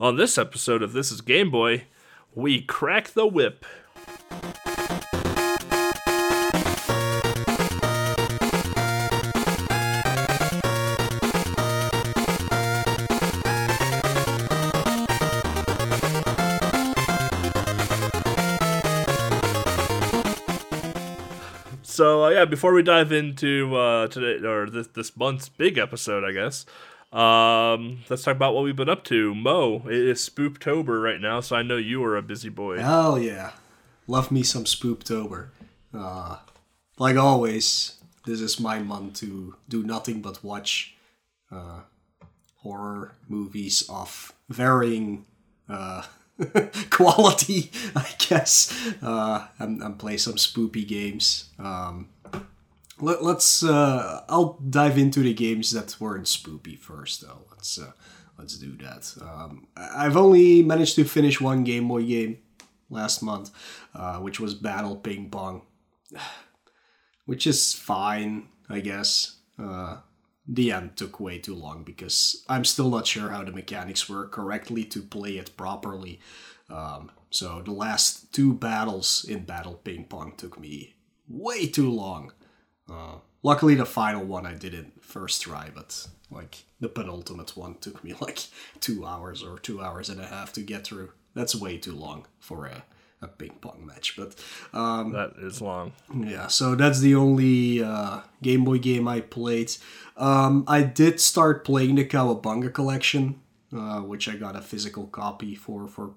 On this episode of This is Game Boy, we crack the whip. So uh, yeah, before we dive into uh, today or this this month's big episode, I guess, um, let's talk about what we've been up to. Mo, it is Spooptober right now, so I know you are a busy boy. Hell yeah. Love me some Spooptober. Uh, like always, this is my month to do nothing but watch uh, horror movies of varying uh, quality, I guess, uh, and, and play some spoopy games. Um, let, us uh, I'll dive into the games that weren't spoopy first, though. Let's uh, let's do that. Um, I've only managed to finish one Game Boy game last month, uh, which was Battle Ping Pong, which is fine, I guess. Uh, the end took way too long because I'm still not sure how the mechanics work correctly to play it properly. Um, so the last two battles in Battle Ping Pong took me way too long. Uh, luckily, the final one I did it first try, but like the penultimate one took me like two hours or two hours and a half to get through. That's way too long for a, a ping pong match, but um, that is long. Yeah, so that's the only uh, Game Boy game I played. Um, I did start playing the Cowabunga collection, uh, which I got a physical copy for for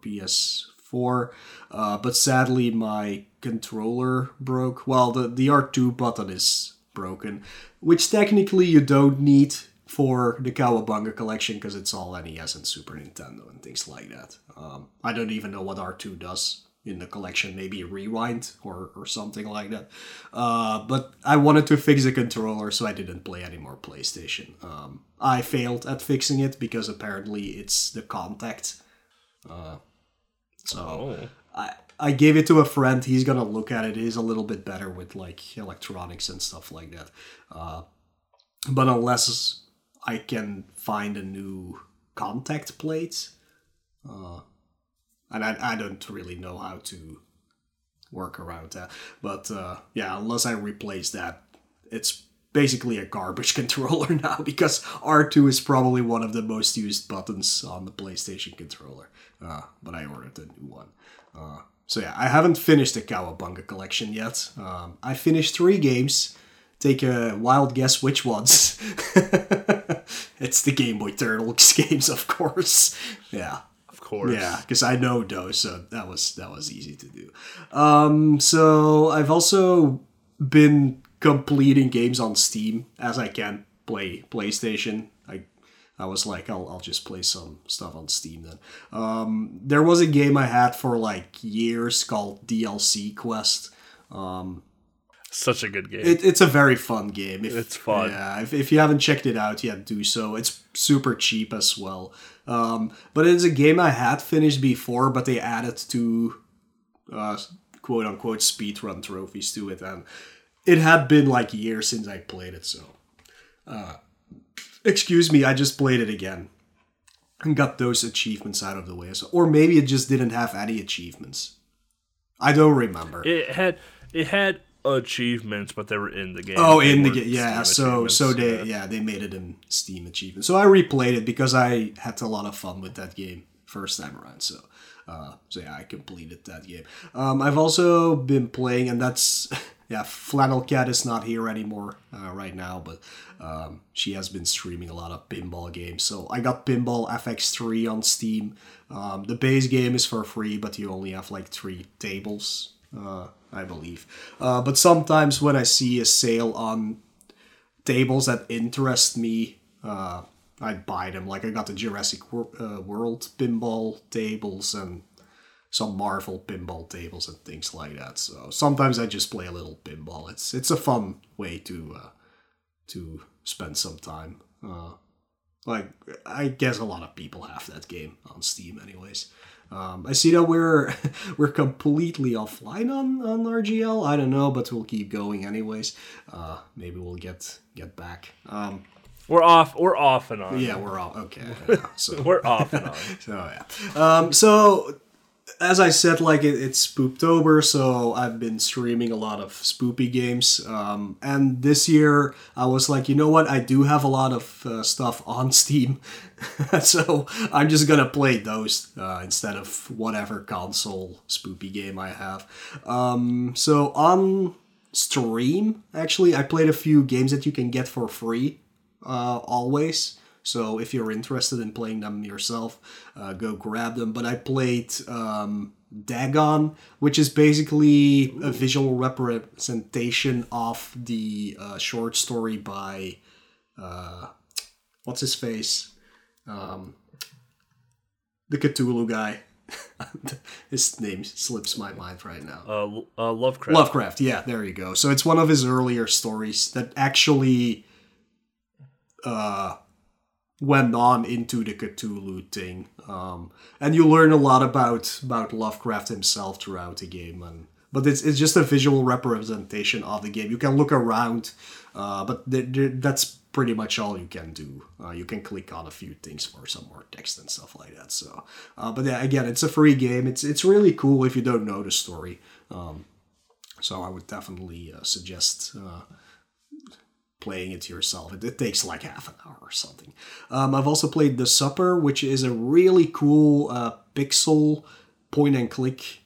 PS4. Uh, but sadly, my controller broke. Well, the the R2 button is broken, which technically you don't need for the Cowabunga collection because it's all NES and Super Nintendo and things like that. Um, I don't even know what R2 does in the collection, maybe rewind or, or something like that. Uh, but I wanted to fix the controller, so I didn't play any more PlayStation. Um, I failed at fixing it because apparently it's the contact. Uh, so oh. I I gave it to a friend. He's gonna look at it. He's a little bit better with like electronics and stuff like that. Uh, but unless I can find a new contact plate, uh, and I, I don't really know how to work around that. But uh, yeah, unless I replace that, it's basically a garbage controller now because R2 is probably one of the most used buttons on the PlayStation controller. Uh, but I ordered a new one. Uh, so yeah, I haven't finished the Cowabunga collection yet. Um, I finished three games. Take a wild guess which ones. it's the Game Boy Turtles games, of course. Yeah Of course. Yeah, because I know those, so that was that was easy to do. Um, so I've also been completing games on Steam as I can play PlayStation. I was like, I'll I'll just play some stuff on Steam then. Um, there was a game I had for like years called DLC Quest. Um, such a good game. It, it's a very fun game. If, it's fun. Yeah, if, if you haven't checked it out yet, do so. It's super cheap as well. Um, but it's a game I had finished before, but they added two uh, quote unquote speedrun trophies to it, and it had been like years since I played it, so. Uh, excuse me, I just played it again and got those achievements out of the way. So, or maybe it just didn't have any achievements. I don't remember. It had it had achievements, but they were in the game. Oh, in the game, yeah. So so they yeah. yeah. they made it in Steam achievements. So I replayed it because I had a lot of fun with that game first time around. So uh, so yeah, I completed that game. Um, I've also been playing, and that's yeah, Flannel Cat is not here anymore uh, right now, but um, she has been streaming a lot of pinball games. So I got Pinball FX3 on Steam. Um, the base game is for free, but you only have like three tables uh, I believe. Uh, but sometimes when I see a sale on tables that interest me, uh, I buy them. Like I got the Jurassic uh, World pinball tables and some Marvel pinball tables and things like that. So sometimes I just play a little pinball. It's it's a fun way to uh, to spend some time. Uh, like I guess a lot of people have that game on Steam, anyways. Um, I see that we're we're completely offline on, on RGL. I don't know, but we'll keep going anyways. Uh, maybe we'll get get back. Um, We're off. We're off and on. Yeah, we're off. okay. yeah, so We're off and on. So yeah. Um, so as I said, like it, it's Spooptober, so I've been streaming a lot of spoopy games. Um, and this year I was like, you know what? I do have a lot of uh, stuff on Steam, so I'm just gonna play those uh, instead of whatever console spoopy game I have. Um, so on stream, actually, I played a few games that you can get for free uh, always. So if you're interested in playing them yourself, uh, go grab them. But I played um, Dagon, which is basically a visual representation of the uh, short story by uh, what's his face, um, the Cthulhu guy. his name slips my mind right now. Uh, uh, Lovecraft. Lovecraft, yeah, there you go. So it's one of his earlier stories that actually uh, went on into the Cthulhu thing. Um, and you learn a lot about about Lovecraft himself throughout the game. And but it's it's just a visual representation of the game. You can look around, uh, but th- th- that's pretty much all you can do. Uh, you can click on a few things for some more text and stuff like that. So, uh, but yeah, again, it's a free game. It's it's really cool if you don't know the story. Um, so I would definitely uh, suggest uh, playing it to yourself. It, it, takes like half an hour or something. Um, I've also played The Supper, which is a really cool uh, pixel point and click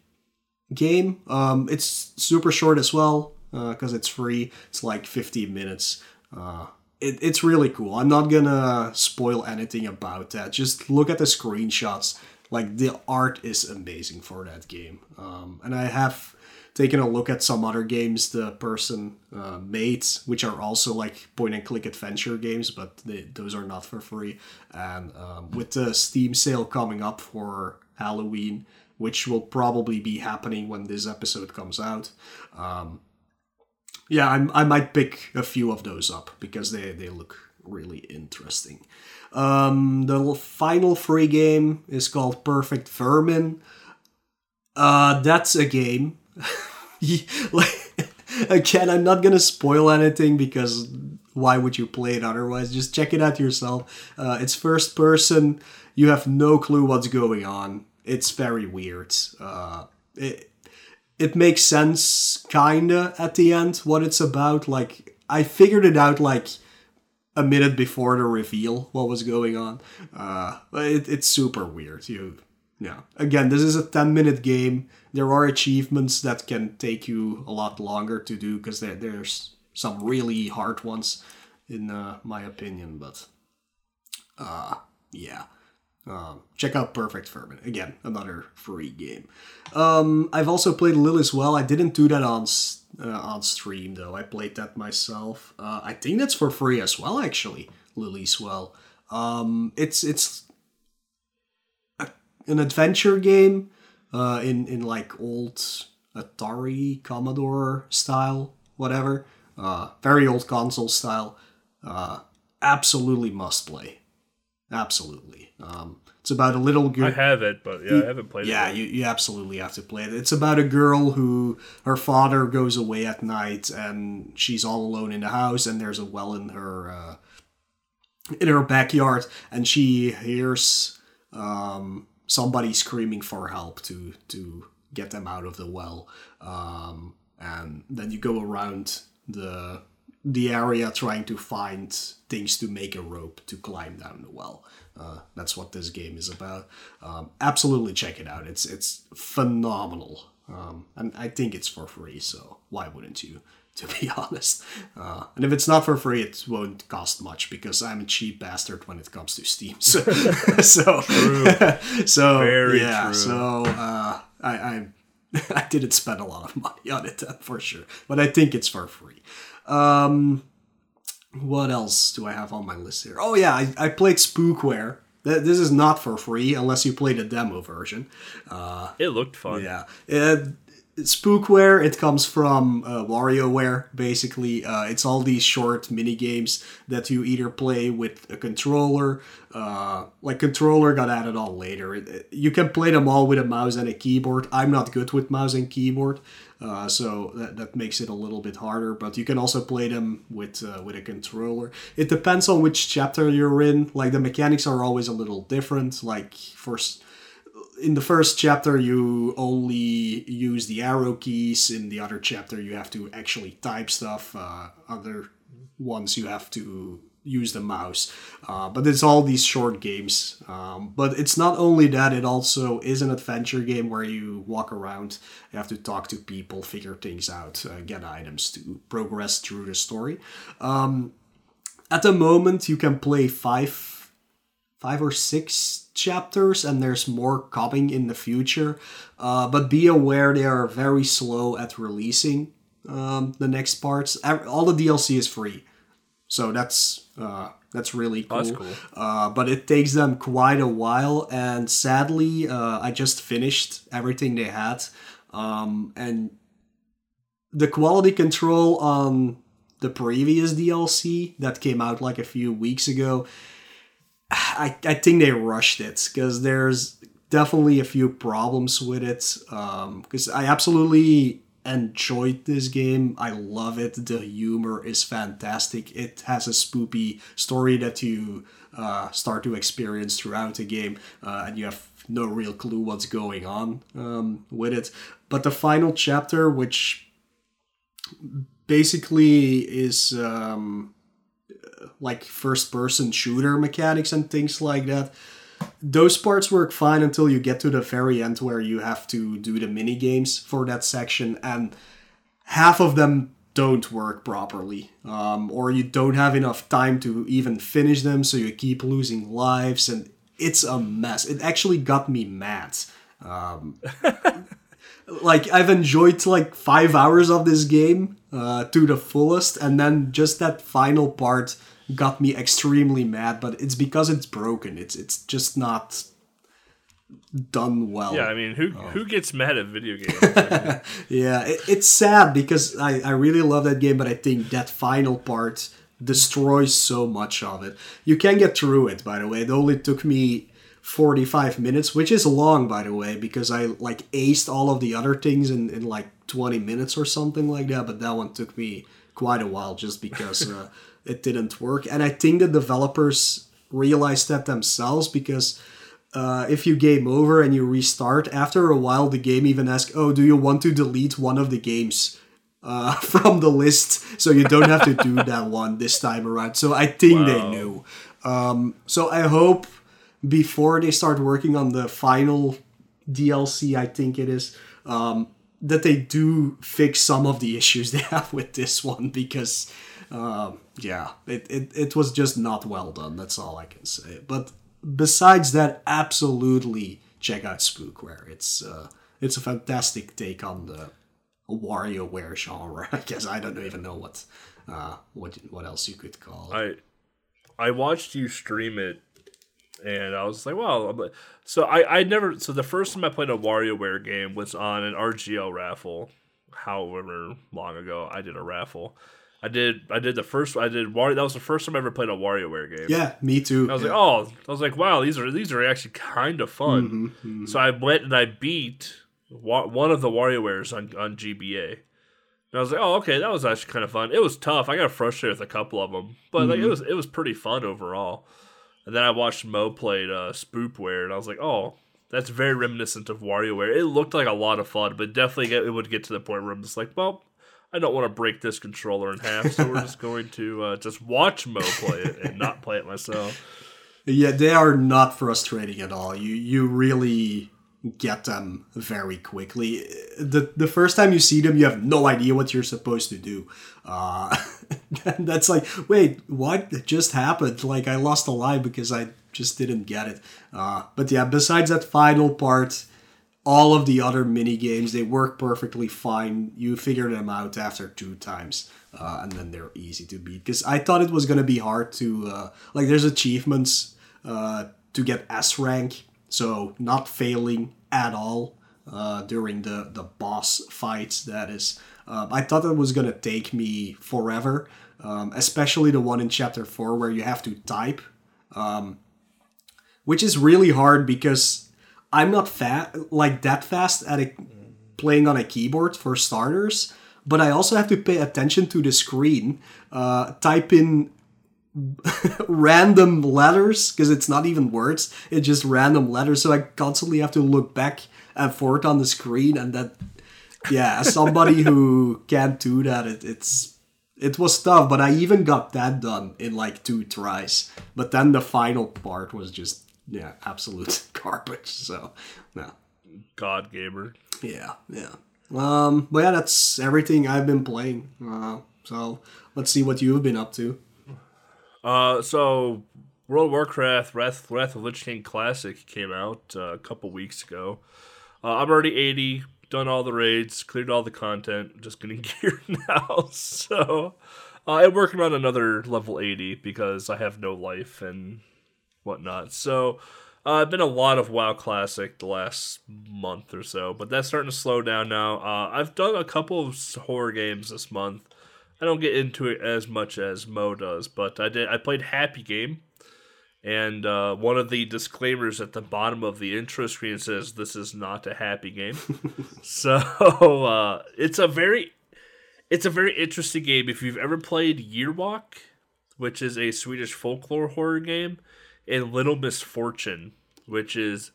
game. Um, it's super short as well because it's free. It's like 15 minutes. Uh, it, it's really cool. I'm not gonna spoil anything about that. Just look at the screenshots. Like the art is amazing for that game. Um, and I have taken a look at some other games the person uh, made, which are also like point and click adventure games, but they, those are not for free. And um, with the Steam sale coming up for Halloween, which will probably be happening when this episode comes out, um, yeah, I'm, I might pick a few of those up because they, they look really interesting. Um, the final free game is called Perfect Vermin. Uh, that's a game. again, I'm not gonna spoil anything because why would you play it otherwise? Just check it out yourself. Uh, it's first person. You have no clue what's going on. It's very weird. Uh, it, it makes sense kinda at the end what it's about like i figured it out like a minute before the reveal what was going on uh it, it's super weird you yeah again this is a 10 minute game there are achievements that can take you a lot longer to do because there, there's some really hard ones in uh, my opinion but uh yeah um, check out Perfect Vermin. Again, another free game. Um, I've also played Lily's Well. I didn't do that on uh, on stream though. I played that myself. Uh, I think that's for free as well. Actually, Lily's Well. Um, it's it's a, an adventure game uh, in in like old Atari Commodore style, whatever. Uh, very old console style. Uh, absolutely must play. Absolutely. Um, it's about a little girl. I have it, but yeah, I haven't played yeah, it. you, you absolutely have to play it. It's about a girl who her father goes away at night and she's all alone in the house, and there's a well in her uh, in her backyard, and she hears um, somebody screaming for help to to get them out of the well. Um, and then you go around the the area trying to find things to make a rope to climb down the well. Uh, that's what this game is about. Um, absolutely check it out. It's it's phenomenal, um, and I think it's for free. So why wouldn't you? To be honest, uh, and if it's not for free, it won't cost much because I'm a cheap bastard when it comes to Steam. So, so, so Very yeah. true. So uh, I, I I didn't spend a lot of money on it for sure, but I think it's for free. Um, what else do I have on my list here? Oh yeah, I, I played Spookware. This is not for free unless you play the demo version. Uh, It looked fun. yeah, it, Spookware, it comes from uh, WarioWare, basically. Uh, it's all these short mini games that you either play with a controller. Uh, like, controller got added on later. It- it- you can play them all with a mouse and a keyboard. I'm not good with mouse and keyboard, uh, so that, that makes it a little bit harder. But you can also play them with uh, with a controller. It depends on which chapter you're in. Like, the mechanics are always a little different. Like, for s- in the first chapter you only use the arrow keys. In the other chapter you have to actually type stuff. Uh, other ones you have to use the mouse. Uh, but it's all these short games. Um, but it's not only that it also is an adventure game where you walk around. You have to talk to people figure things out uh, get items to progress through the story. Um, at the moment you can play five five or six chapters, and there's more coming in the future. Uh, but be aware they are very slow at releasing um, the next parts. All the DLC is free, so that's uh, that's really cool. Oh, that's cool. Uh, but it takes them quite a while, and sadly, uh, I just finished everything they had, um, and the quality control on the previous DLC that came out like a few weeks ago I, I think they rushed it because there's definitely a few problems with it. Because I absolutely enjoyed this game. I love it. The humor is fantastic. It has a spoopy story that you uh, start to experience throughout the game, uh, and you have no real clue what's going on um, with it. But the final chapter, which basically is. Um, like first person shooter mechanics and things like that. Those parts work fine until you get to the very end where you have to do the mini games for that section, and half of them don't work properly, um, or you don't have enough time to even finish them, so you keep losing lives, and it's a mess. It actually got me mad. Um, like I've enjoyed like five hours of this game uh, to the fullest, and then just that final part got me extremely mad. But it's because it's broken. It's it's just not done well. Yeah, I mean, who Oh. who gets mad at video games? Yeah, it, it's sad because I, I really love that game, but I think that final part destroys so much of it. You can get through it, by the way. It only took me 45 minutes, which is long, by the way, because I like aced all of the other things in, in like 20 minutes or something like that, but that one took me quite a while just because uh, it didn't work. And I think the developers realized that themselves because uh, if you game over and you restart, after a while the game even asks, "Oh, do you want to delete one of the games uh, from the list so you don't have to do that one this time around?" So I think they knew. Um, so I hope before they start working on the final DLC, I think it is, um, that they do fix some of the issues they have with this one because, um, yeah, it, it, it was just not well done. That's all I can say. But besides that, absolutely check out Spookware. It's uh, it's a fantastic take on the WarioWare genre. I guess I don't even know what uh, what what else you could call it. I I watched you stream it, and I was like, wow. So I I never. So the first time I played a WarioWare game was on an RGL raffle. However long ago I did a raffle. I did I did the first I did Wario that was the first time I ever played a WarioWare game. yeah, me too. I was yeah. like, oh, I was like, wow, these are these are actually kind of fun. Mm-hmm, So I went and I beat one of the WarioWares on on GBA. And I was like, oh, okay, that was actually kind of fun. It was tough. I got frustrated with a couple of them, but like it was it was pretty fun overall. And then I watched Mo played uh, Spoopware, and I was like, oh, that's very reminiscent of WarioWare. It looked like a lot of fun, but definitely get, it would get to the point where I'm just like, well, I don't want to break this controller in half, so we're just going to uh, just watch Mo play it and not play it myself. Yeah, they are not frustrating at all. You you really get them very quickly. The the first time you see them, you have no idea what you're supposed to do. Uh, that's like, wait, what just happened? Like I lost a line because I just didn't get it. Uh, but yeah, besides that final part, all of the other mini games they work perfectly fine. You figure them out after two times, uh, and then they're easy to beat. Because I thought it was gonna be hard to uh, like. There's achievements uh, to get S rank, so not failing at all uh, during the the boss fights. That is, um, I thought it was gonna take me forever, um, especially the one in chapter four where you have to type, um, which is really hard because I'm not fat like that fast at it playing on a keyboard for starters. But I also have to pay attention to the screen, uh, type in random letters because it's not even words it's just random letters so i constantly have to look back and forth on the screen and that yeah as somebody who can't do that it, it's it was tough but i even got that done in like two tries but then the final part was just yeah absolute garbage so no God gamer. yeah yeah um but yeah that's everything i've been playing uh, so let's see what you've been up to Uh, so World of Warcraft Wrath, Wrath of Lich King Classic came out uh, a couple weeks ago. Uh, I'm already 80, done all the raids, cleared all the content, just getting gear now. So uh, I'm working on another level 80 because I have no life and whatnot. So uh, been a lot of WoW Classic the last month or so, but that's starting to slow down now. Uh, I've done a couple of horror games this month. I don't get into it as much as Mo does, but I did. I played Happy Game, and uh, one of the disclaimers at the bottom of the intro screen says this is not a happy game. so uh, it's a very, it's a very interesting game. If you've ever played Yearwalk, which is a Swedish folklore horror game, and Little Misfortune, which is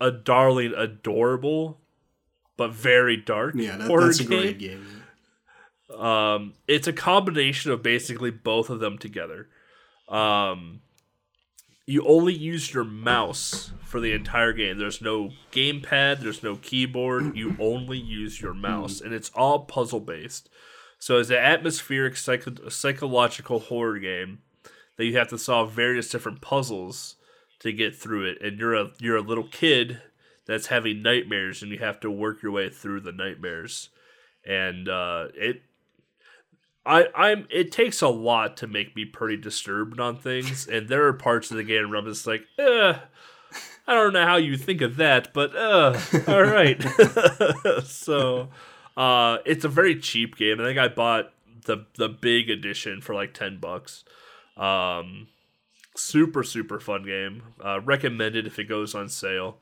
a darling, adorable, but very dark yeah that, horror that's a game. great game Um, it's a combination of basically both of them together. Um, you only use your mouse for the entire game. There's no gamepad, there's no keyboard. You only use your mouse, and it's all puzzle based. So it's an atmospheric psycho- psychological horror game that you have to solve various different puzzles to get through it. And you're a you're a little kid that's having nightmares, and you have to work your way through the nightmares. And uh, it I, I'm. It takes a lot to make me pretty disturbed on things, and there are parts of the game where I'm just like, eh, I don't know how you think of that, but uh, all right. so, uh, it's a very cheap game. I think I bought the the big edition for like ten bucks. Um, super super fun game. Uh, recommended if it goes on sale.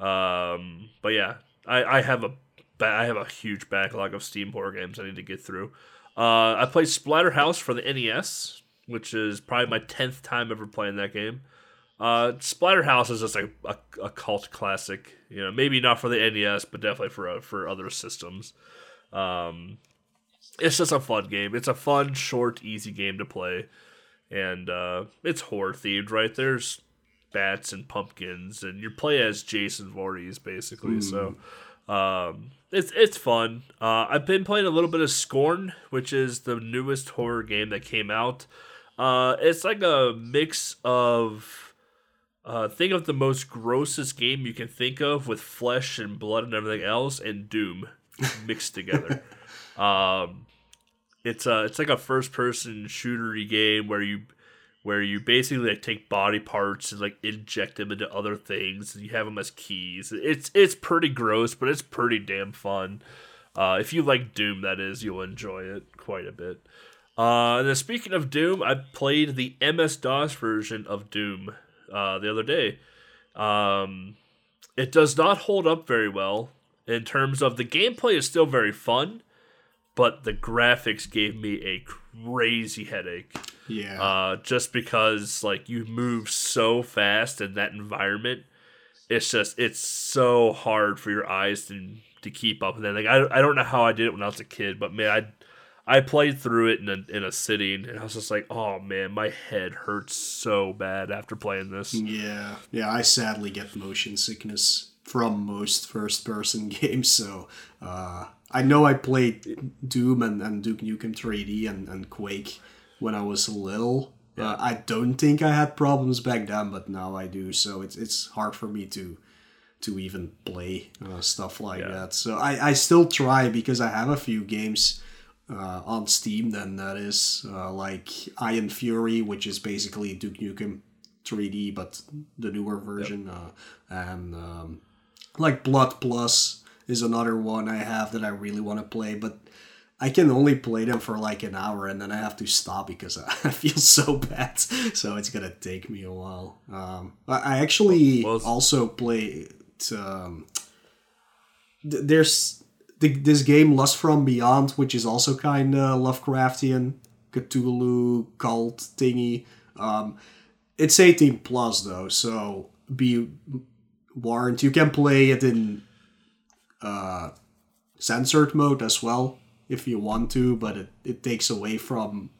Um, but yeah, I I have a I have a huge backlog of Steam horror games I need to get through. Uh, I played Splatterhouse for the NES, which is probably my tenth time ever playing that game. Uh, Splatterhouse is just a, a, a cult classic. You know, maybe not for the NES, but definitely for uh, for other systems. Um, it's just a fun game. It's a fun, short, easy game to play, and uh, it's horror themed. Right? There's bats and pumpkins, and you play as Jason Voorhees basically. So um, it's it's fun. Uh, I've been playing a little bit of Scorn, which is the newest horror game that came out. Uh, it's like a mix of uh, think of the most grossest game you can think of with flesh and blood and everything else, and Doom mixed together. Um, it's a it's like a first person shootery game where you where you basically like take body parts and like inject them into other things and you have them as keys. It's it's pretty gross, but it's pretty damn fun. Uh, if you like Doom, that is, you'll enjoy it quite a bit. Uh, and then speaking of Doom, I played the MS DOS version of Doom uh, the other day. Um, it does not hold up very well in terms of the gameplay is still very fun, but the graphics gave me a crazy headache. Yeah. Uh, just because like you move so fast in that environment, it's just it's so hard for your eyes to to keep up. And then like I, I don't know how I did it when I was a kid, but man, I I played through it in a, in a sitting, and I was just like, oh man, my head hurts so bad after playing this. Yeah, yeah. I sadly get motion sickness from most first-person games, so uh, I know I played Doom and, and Duke Nukem 3D and, and Quake when I was little. Uh, I don't think I had problems back then, but now I do. So it's it's hard for me to to even play uh, stuff like Yeah. that. So I, I still try because I have a few games uh, on Steam. Then that is uh, like Ion Fury, which is basically Duke Nukem 3D, but the newer version, uh, and um, like Blood Plus is another one I have that I really want to play, but I can only play them for like an hour and then I have to stop because I feel so bad. So it's gonna take me a while. Um, I actually Well, also play. Um, th- there's the, this game Lust from Beyond, which is also kind of Lovecraftian, Cthulhu cult thingy. Um, it's 18 plus though, so be warned. You can play it in uh, censored mode as well if you want to, but it, it takes away from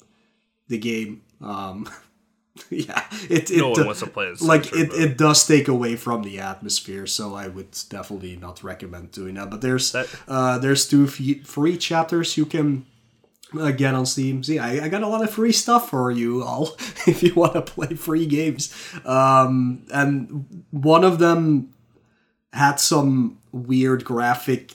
the game. Um, yeah, it, it No one uh, wants to play like it, mode. it does take away from the atmosphere so i would definitely not recommend doing that but there's That- uh there's two f- free chapters you can uh, get on steam see I, I got a lot of free stuff for you all if you want to play free games um and one of them had some weird graphic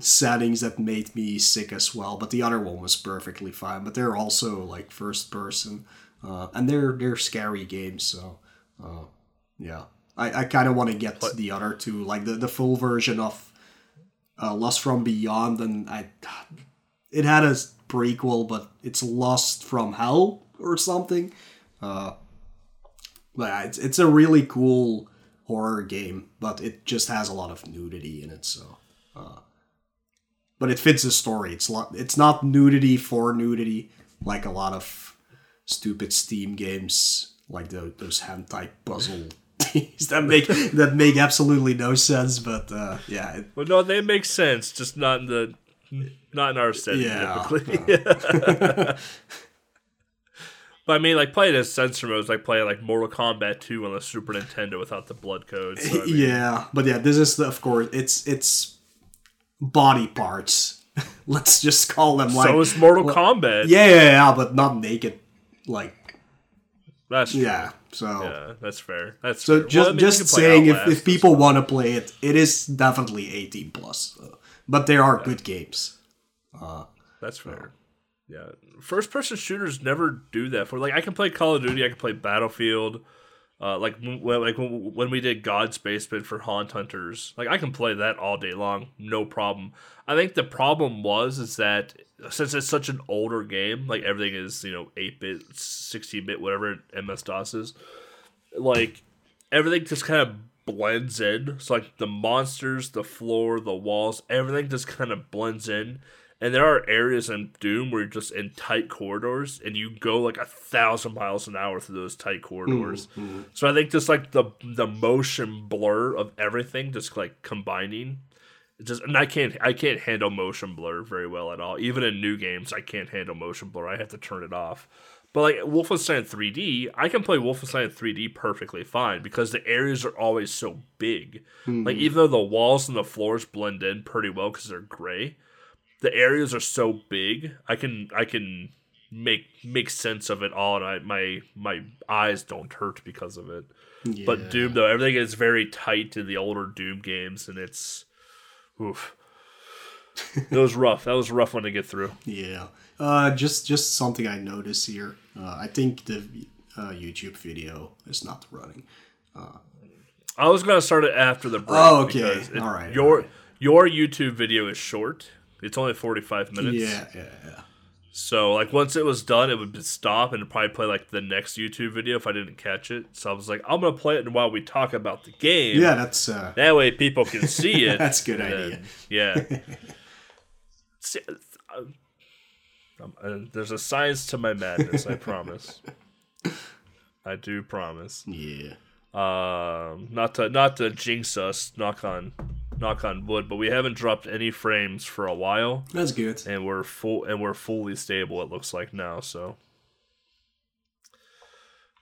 settings that made me sick as well but the other one was perfectly fine. But they're also like first person uh, and they're they're scary games so uh, yeah. I, I kind of want to get to the other two like the, the full version of uh, lust from beyond and i it had a prequel but it's lost from hell or something. Uh, but it's, it's a really cool horror game but it just has a lot of nudity in it so uh, but it fits the story. It's it's not nudity for nudity like a lot of stupid steam games like the, those type puzzle things that make that make absolutely no sense but uh, yeah it, Well, no, they make sense, just not in the not in our setting Yeah, typically. but I mean, like playing as censor mode is like playing like Mortal Kombat 2 on the Super Nintendo without the blood code. So, I mean, yeah but yeah this is the, of course it's it's body parts let's just call them like so is Mortal Kombat. yeah, yeah yeah but not naked like that's true. yeah so Yeah, that's fair. That's So fair. just Well, I mean, just saying, if, if people want to play it, it is definitely eighteen plus. uh, but there are good games. That's fair. Yeah, first person shooters never do that. For like, I can play Call of Duty, I can play Battlefield. Uh, like when, like when, we did God's Basement for Haunt Hunters, like I can play that all day long, no problem. I think the problem was is that since it's such an older game, like everything is you know eight bit, sixteen bit, whatever MS DOS is, like everything just kind of blends in. So like the monsters, the floor, the walls, everything just kind of blends in. And there are areas in Doom where you're just in tight corridors and you go like a thousand miles an hour through those tight corridors. Mm-hmm. So I think just like the the motion blur of everything just like combining. Just and I can't I can't handle motion blur very well at all. Even in new games, I can't handle motion blur. I have to turn it off. But like Wolfenstein 3D, I can play Wolfenstein 3D perfectly fine because the areas are always so big. Like mm-hmm. even though the walls and the floors blend in pretty well because they're gray, the areas are so big. I can I can make make sense of it all, and I, my my eyes don't hurt because of it. But Doom though, everything is very tight in the older Doom games, and it's oof. it was rough. That was a rough one to get through. Yeah. Uh, just just something I noticed here. Uh, I think the uh, YouTube video is not running. I was gonna start it after the break. Oh, okay. it- All right, Your all right. your YouTube video is short. It's only forty five minutes. Yeah, yeah, yeah. So like once it was done, it would stop and probably play like the next YouTube video if I didn't catch it. So I was like, I'm gonna play it while we talk about the game. Yeah, that's uh, That way people can see it. That's a good and idea. then- yeah. See, uh, um, uh, there's a science to my madness. I promise. I do promise. yeah. Um, not to not to jinx us. Knock on, knock on wood. But we haven't dropped any frames for a while, That's good. and we're full and we're fully stable. It looks like now. So.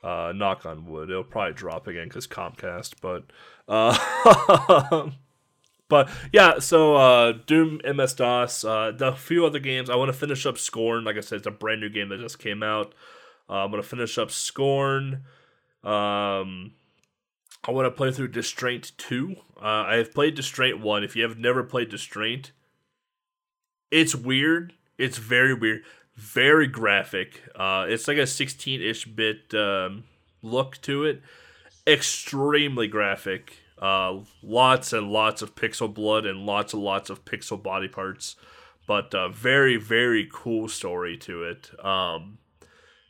Uh, knock on wood. It'll probably drop again because Comcast, but uh, but yeah. So uh, Doom, MS DOS, uh, the few other games. I want to finish up Scorn. Like I said, it's a brand new game that just came out. Uh, I'm gonna finish up Scorn. Um, I want to play through Distraint 2. Uh, I have played Distraint 1. If you have never played Distraint, it's weird. It's very weird. Very graphic. Uh, it's like a 16 ish bit um, look to it. Extremely graphic. Uh, lots and lots of pixel blood and lots and lots of pixel body parts, but uh, very very cool story to it. Um,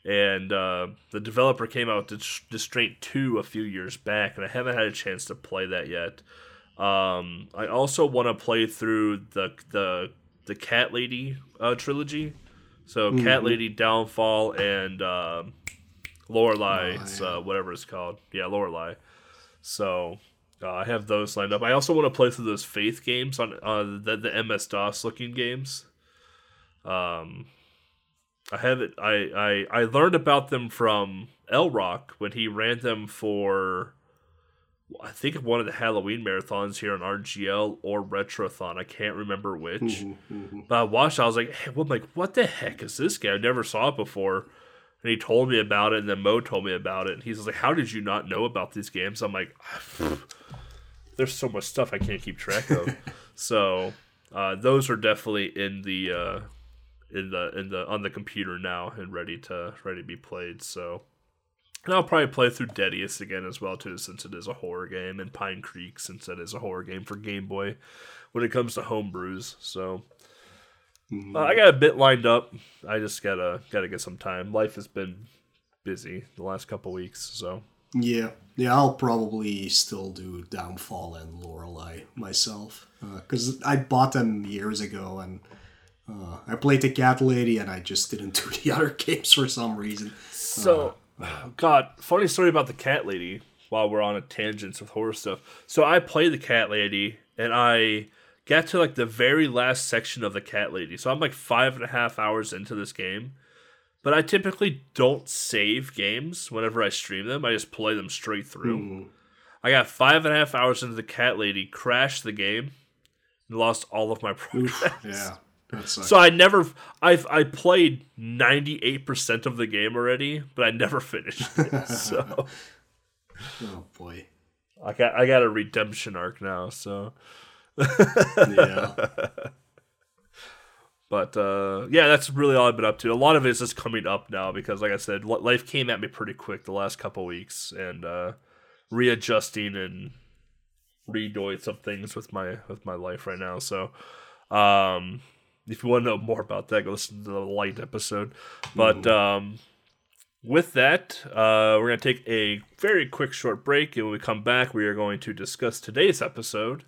and uh, the developer came out with Distraint 2 a few years back, and I haven't had a chance to play that yet. Um, I also want to play through the the the Cat Lady uh, trilogy, so mm-hmm. Cat Lady Downfall and uh, Lorelai, oh, uh, whatever it's called. Yeah, Lorelai. So uh, I have those lined up. I also want to play through those Faith games on uh, the the MS DOS looking games. Um, I have it. I, I I learned about them from L Rock when he ran them for. I think one of the Halloween marathons here on RGL or Retrothon. I can't remember which. Mm-hmm. But I watched. I was like, hey, I'm like, what the heck is this guy? I never saw it before. And he told me about it, and then Mo told me about it. And he's like, "How did you not know about these games?" I'm like, "There's so much stuff I can't keep track of." so uh, those are definitely in the uh, in the in the on the computer now and ready to ready to be played. So and I'll probably play through Deadeus again as well too, since it is a horror game, and Pine Creek since it is a horror game for Game Boy when it comes to homebrews. So mm-hmm. uh, I got a bit lined up. I just gotta gotta get some time. Life has been busy the last couple weeks, so yeah, yeah. I'll probably still do Downfall and Lorelai myself because uh, I bought them years ago and uh, I played the Cat Lady, and I just didn't do the other games for some reason. So, uh, God, funny story about the Cat Lady. While we're on a tangent with horror stuff, so I played the Cat Lady, and I got to like the very last section of the Cat Lady. So I'm like five and a half hours into this game, but I typically don't save games whenever I stream them. I just play them straight through. Mm. I got five and a half hours into the Cat Lady, crashed the game, and lost all of my progress. Oof, yeah. So I never I've I played 98% of the game already, but I never finished it. So Oh boy. I got I got a redemption arc now, so Yeah. But uh, yeah, that's really all I've been up to. A lot of it is just coming up now because, like I said, life came at me pretty quick the last couple weeks, and uh, readjusting and redoing some things with my with my life right now. So, um, if you want to know more about that, go listen to the light episode. But um, with that, uh, we're going to take a very quick short break. And when we come back, we are going to discuss today's episode,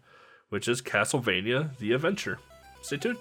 which is Castlevania The Adventure. Stay tuned.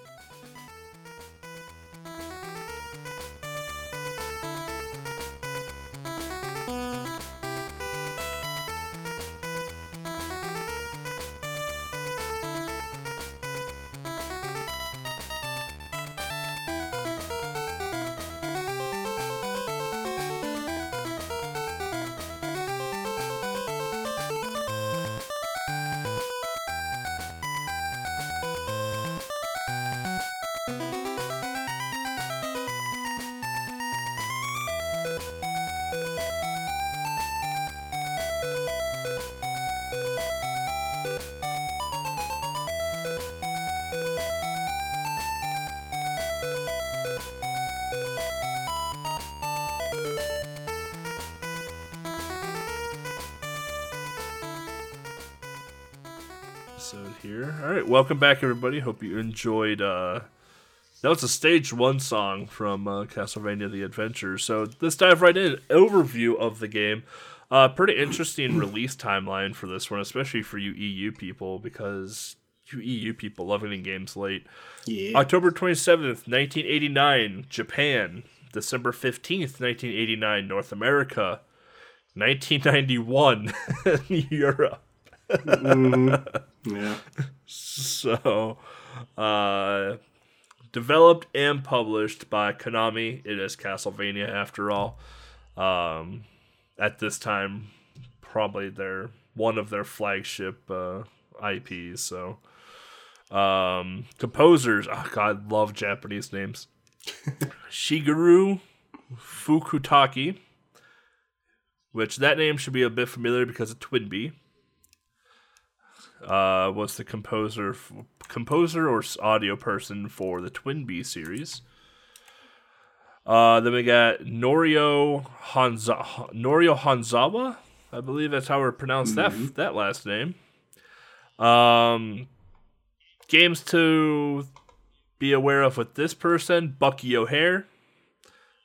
Welcome back, everybody. Hope you enjoyed. Uh, that was a stage one song from uh, Castlevania: The Adventure. So let's dive right in. Overview of the game. Uh, pretty interesting release timeline for this one, especially for you EU people, because you EU people love getting games late. Yeah. October twenty seventh, nineteen eighty nine, Japan. December fifteenth, nineteen eighty nine, North America. 1991 Europe mm-hmm. Yeah. So, uh, developed and published by Konami. It is Castlevania, after all. Um, at this time, probably their one of their flagship uh, IPs. So, um, composers. Oh God, love Japanese names. Shigeru Fukutaki, which that name should be a bit familiar because of Twinbee uh, was the composer, composer or audio person for the Twinbee series. Uh, then we got Norio Hanza- Norio Hanzawa. I believe that's how we pronounce mm-hmm. that that last name. Um, games to be aware of with this person: Bucky O'Hare,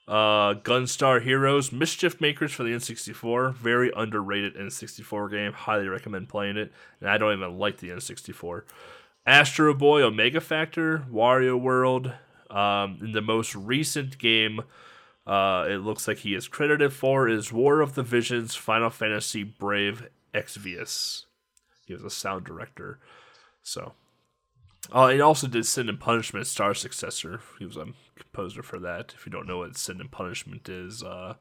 uh, Gunstar Heroes, Mischief Makers for the N64. Very underrated N64 game. Highly recommend playing it. And I don't even like the N64. Astro Boy, Omega Factor, Wario World. Um, in the most recent game, uh, it looks like he is credited for is War of the Visions, Final Fantasy Brave Exvius. He was a sound director. So, uh, he also did Sin and Punishment, Star Successor. He was a composer for that. If you don't know what Sin and Punishment is, uh,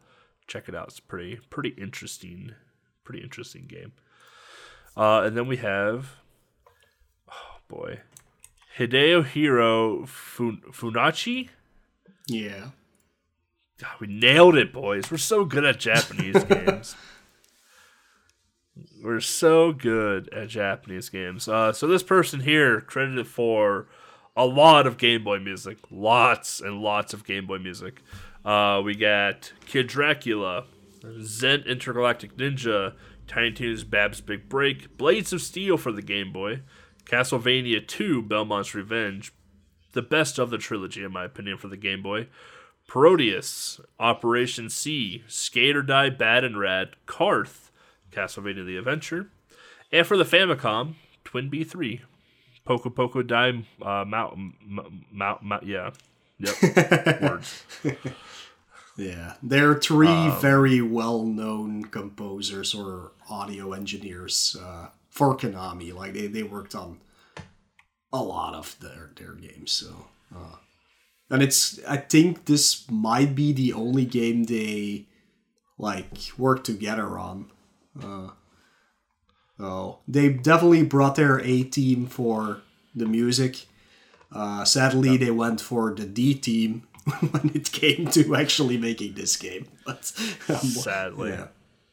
check it out. It's pretty pretty interesting, pretty interesting game. Uh, and then we have, oh boy, Hideo Hiro Fun- Funachi. Yeah. God, we nailed it, boys. We're so good at Japanese games. We're so good at Japanese games. Uh, so this person here credited for a lot of Game Boy music, lots and lots of Game Boy music. Uh, we got Kid Dracula, Zen Intergalactic Ninja, Tiny Toons Bab's Big Break, Blades of Steel for the Game Boy, Castlevania 2 Belmont's Revenge, the best of the trilogy in my opinion for the Game Boy. Proteus, Operation C, Skate or Die Bad and Rad, Carth, Castlevania the Adventure, and for the Famicom, TwinBee 3, Poco Poco Dime uh, Mount, Mount, Mount, yeah, yep, words. Yeah, they're three very well-known composers or audio engineers uh, for Konami. Like they, they worked on a lot of their their games. So, uh, and it's I think this might be the only game they like worked together on. Uh, oh, they definitely brought their A team for the music. Uh, sadly, they went for the D team when it came to actually making this game. But Sadly. yeah,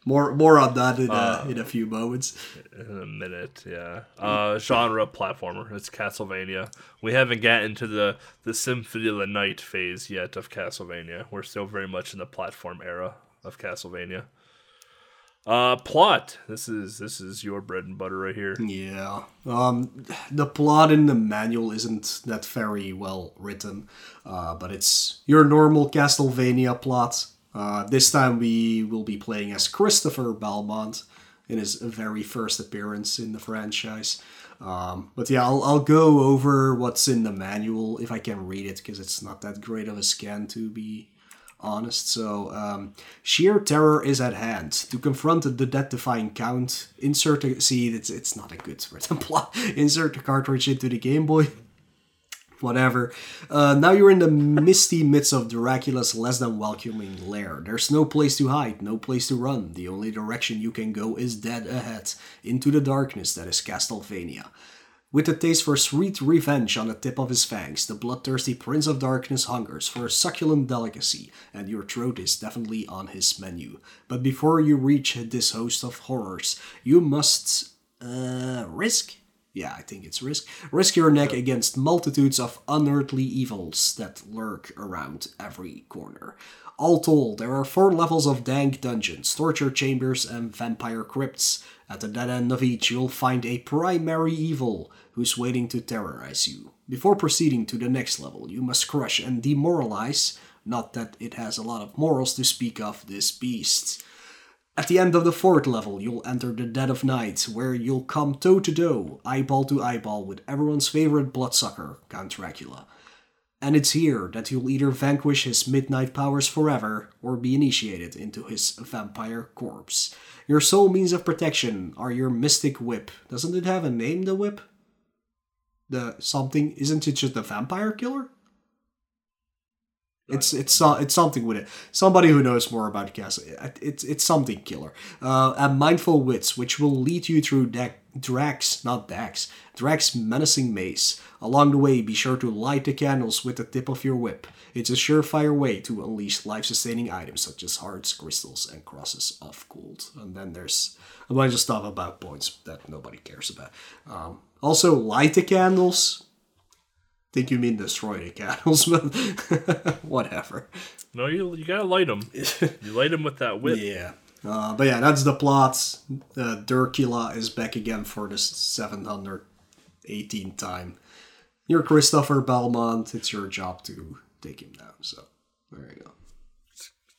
more more on that in a, in a few moments. in a minute. Yeah. Uh, genre platformer. It's Castlevania. We haven't gotten to the the Symphony of the Night phase yet of Castlevania. We're still very much in the platform era of Castlevania. Uh, plot. This is this is your bread and butter right here. Yeah. Um, the plot in the manual isn't that very well written, uh, but it's your normal Castlevania plot. Uh, this time we will be playing as Christopher Belmont in his very first appearance in the franchise. Um, but yeah, I'll, I'll go over what's in the manual if I can read it because it's not that great of a scan to be honest. So, um, sheer terror is at hand. To confront the death-defying count, insert a see it's it's not a good written plot. Insert the cartridge into the Game Boy. Whatever. Uh, now you're in the misty midst of Dracula's less than welcoming lair. There's no place to hide, no place to run. The only direction you can go is dead ahead, into the darkness that is Castlevania. With a taste for sweet revenge on the tip of his fangs, the bloodthirsty Prince of Darkness hungers for a succulent delicacy, and your throat is definitely on his menu. But before you reach this host of horrors, you must uh, risk. Yeah, I think it's risk. Risk your neck against multitudes of unearthly evils that lurk around every corner. All told, there are four levels of dank dungeons, torture chambers, and vampire crypts. At the dead end of each, you'll find a primary evil who's waiting to terrorize you. Before proceeding to the next level, you must crush and demoralize, not that it has a lot of morals to speak of, this beast. At the end of the fourth level, you'll enter the Dead of Night, where you'll come toe to toe, eyeball to eyeball, with everyone's favorite bloodsucker, Count Dracula. And it's here that you'll either vanquish his midnight powers forever or be initiated into his vampire corpse. Your sole means of protection are your mystic whip. Doesn't it have a name, the whip? The something isn't it just the vampire killer? It's it's it's something with it. Somebody who knows more about castle. It's it's something killer. Uh, mindful wits, which will lead you through Dak Drax, not Dax, Drax menacing maze. Along the way, be sure to light the candles with the tip of your whip. It's a surefire way to unleash life-sustaining items such as hearts, crystals, and crosses of gold. And then there's a bunch of stuff about points that nobody cares about. Um, also, light the candles think you mean destroy the candles, but whatever. No, you you gotta light them. you light them with that whip. Yeah. Uh, but yeah, that's the plot. Uh, Durkila is back again for the 718th time. You're Christopher Belmont. It's your job to take him down. So there you go.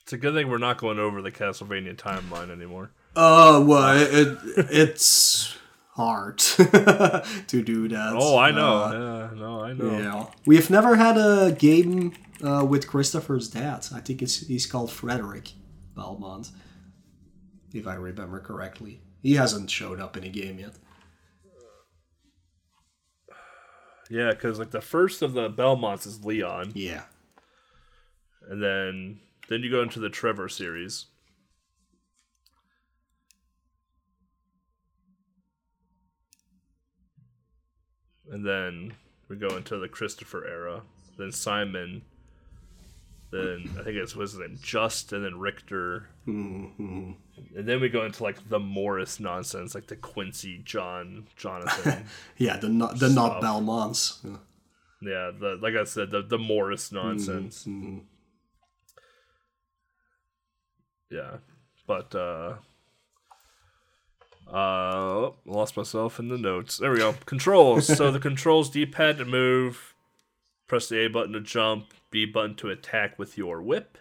It's a good thing we're not going over the Castlevania timeline anymore. Uh, well, it, it it's hard to do that. Oh, I know. Uh, yeah, no, I know. yeah, we've never had a game uh, with Christopher's dad. I think it's he's called Frederick Belmont, if I remember correctly. He hasn't showed up in a game yet. Yeah, because like the first of the Belmonts is Leon, Yeah, and then then you go into the Trevor series. And then we go into the Christopher era. Then Simon. Then I think it's what's his name, Juste, and then Richter. Mm-hmm. And then we go into like the Morris nonsense, like the Quincy, John, Jonathan. yeah, the not the not Belmonts. Yeah. yeah, the like I said, the the Morris nonsense. Mhm. Yeah, but uh, uh, lost myself in the notes. There we go. Controls. so the controls: D-pad to move, press the A button to jump, B button to attack with your whip.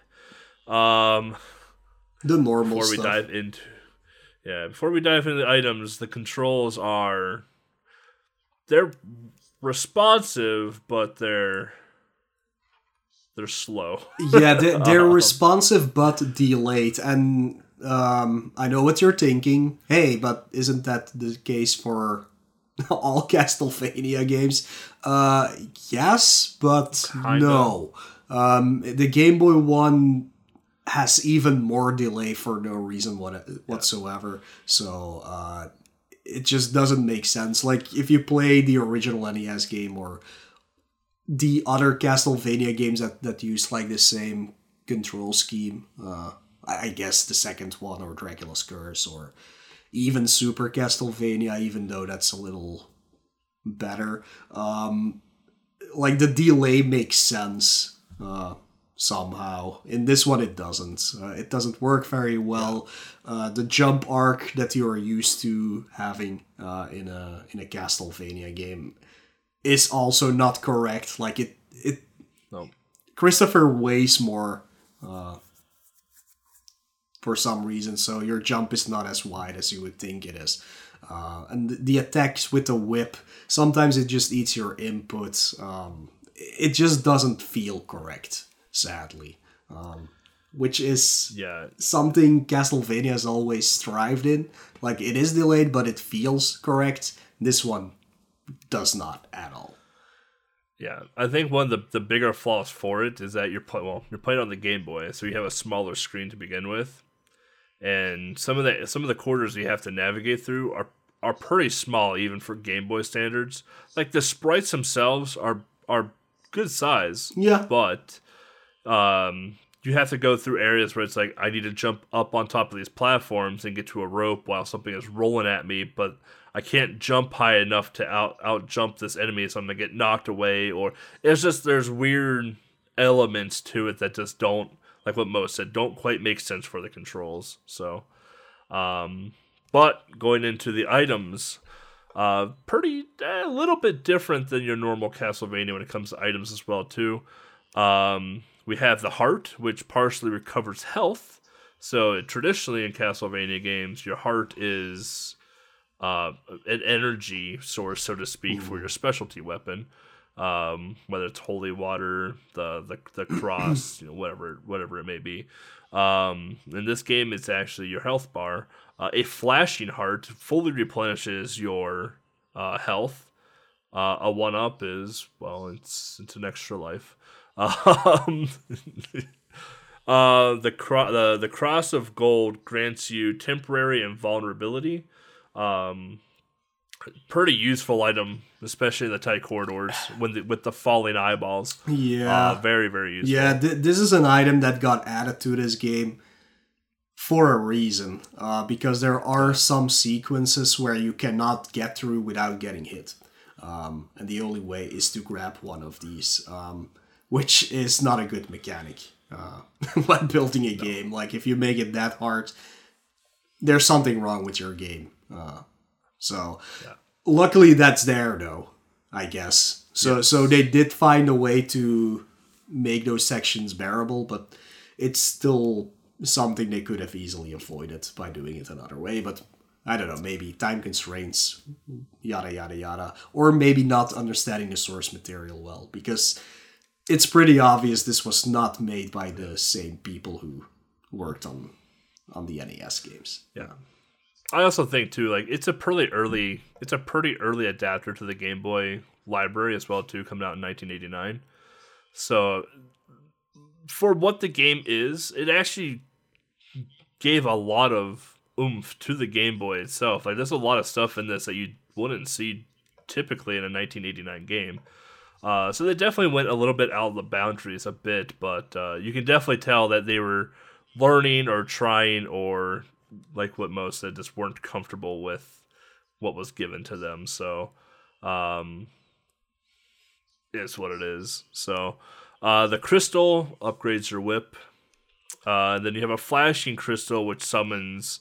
Um, The normal before we stuff. dive into, yeah, before we dive into the items, the controls are they're responsive, but they're they're slow. yeah, they, they're Um, responsive but delayed. And um, I know what you're thinking. Hey, but isn't that the case for all Castlevania games? Uh, yes, but Kinda. no. Um, the Game Boy One has even more delay for no reason what, whatsoever. So uh, it just doesn't make sense. Like if you play the original NES game or the other Castlevania games that, that use like the same control scheme. Uh, I guess the second one or Dracula's Curse or even Super Castlevania, even though that's a little better. Um, like the delay makes sense uh, somehow. In this one, it doesn't. Uh, it doesn't work very well. Uh, the jump arc that you are used to having uh, in a in a Castlevania game is also not correct. Like it it No. Christopher weighs more uh, for some reason, so your jump is not as wide as you would think it is. Uh, and the, attacks with the whip, sometimes it just eats your input. Um, it just doesn't feel correct, sadly. Um, which is Yeah, something Castlevania has always thrived in. Like it is delayed, but it feels correct. This one does not at all. Yeah, I think one of the, the bigger flaws for it is that you're play, well, you're playing on the Game Boy, so you have a smaller screen to begin with, and some of the some of the quarters you have to navigate through are are pretty small even for Game Boy standards. Like the sprites themselves are are good size, Yeah. but um, you have to go through areas where it's like I need to jump up on top of these platforms and get to a rope while something is rolling at me, but I can't jump high enough to out out jump this enemy, so I'm gonna get knocked away. Or it's just there's weird elements to it that just don't like what Mo said don't quite make sense for the controls. So, um, but going into the items, uh, pretty eh, a little bit different than your normal Castlevania when it comes to items as well too. Um, we have the heart, which partially recovers health. So traditionally in Castlevania games, your heart is uh, an energy source, so to speak, for your specialty weapon. Um, whether it's holy water, the the, the cross, you know, whatever whatever it may be. Um, in this game, it's actually your health bar. Uh, a flashing heart fully replenishes your uh, health. Uh, a one up is well, it's it's an extra life. Um, uh, the, cro- the the cross of gold grants you temporary invulnerability. Um, pretty useful item, especially in the tight corridors when the, with the falling eyeballs. Yeah. Uh, very very useful. Yeah, th- this is an item that got added to this game for a reason. Uh, because there are some sequences where you cannot get through without getting hit. Um, and the only way is to grab one of these, um, which is not a good mechanic uh, when building a game. Like, if you make it that hard, there's something wrong with your game. Uh, so luckily that's there though, I guess. So so they did find a way to make those sections bearable, but it's still something they could have easily avoided by doing it another way. But I don't know, maybe time constraints, yada yada yada, or maybe not understanding the source material well because it's pretty obvious this was not made by the same people who worked on on the NES games. Yeah. I also think too, like it's a pretty early, it's a pretty early adapter to the Game Boy library as well too, coming out in 1989. So for what the game is, it actually gave a lot of oomph to the Game Boy itself. Like there's a lot of stuff in this that you wouldn't see typically in a 1989 game. Uh, so they definitely went a little bit out of the boundaries a bit, but uh, you can definitely tell that they were learning or trying or like what most said just weren't comfortable with what was given to them. So um, it's what it is. So uh, the crystal upgrades your whip. Uh, then you have a flashing crystal which summons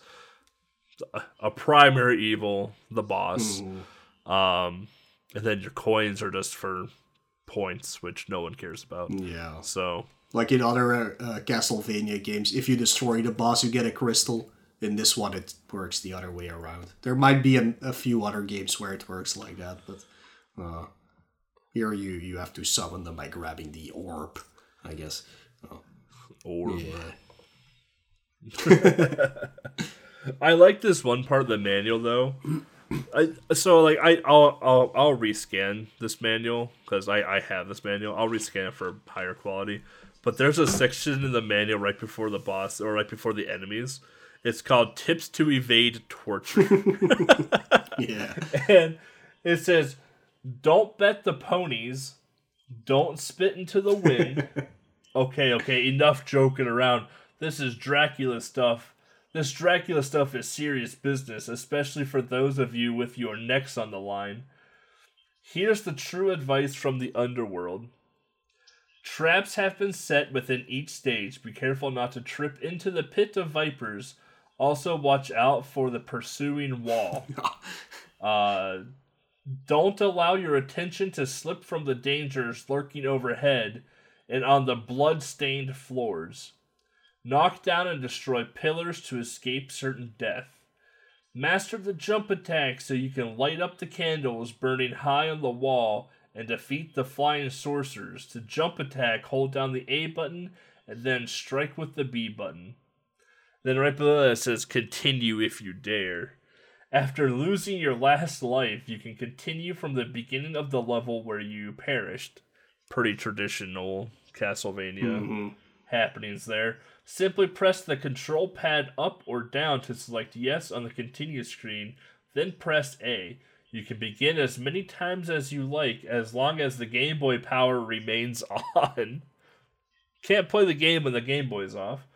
a, a primary evil, the boss. Um, and then your coins are just for points, which no one cares about. Yeah. So Like in other uh, Castlevania games, if you destroy the boss, you get a crystal. In this one, it works the other way around. There might be a, a few other games where it works like that, but uh, here you you have to summon them by grabbing the orb, I guess. Oh, or yeah. I like this one part of the manual though. I so like I I'll I'll, I'll rescan this manual because I I have this manual. I'll rescan it for higher quality. But there's a section in the manual right before the boss or right before the enemies. It's called "Tips to Evade Torture," Yeah. and it says, "Don't bet the ponies. Don't spit into the wind." okay, okay, enough joking around. This is Dracula stuff. This Dracula stuff is serious business, especially for those of you with your necks on the line. Here's the true advice from the underworld. Traps have been set within each stage. Be careful not to trip into the pit of vipers. Also, watch out for the pursuing wall. Uh, don't allow your attention to slip from the dangers lurking overhead and on the blood-stained floors. Knock down and destroy pillars to escape certain death. Master the jump attack so you can light up the candles burning high on the wall and defeat the flying sorcerers. To jump attack, hold down the A button and then strike with the B button. Then right below that it says continue if you dare. After losing your last life, you can continue from the beginning of the level where you perished. Pretty traditional Castlevania mm-hmm. happenings there. Simply press the control pad up or down to select yes on the continue screen, then press A. You can begin as many times as you like as long as the Game Boy power remains on. Can't play the game when the Game Boy's off.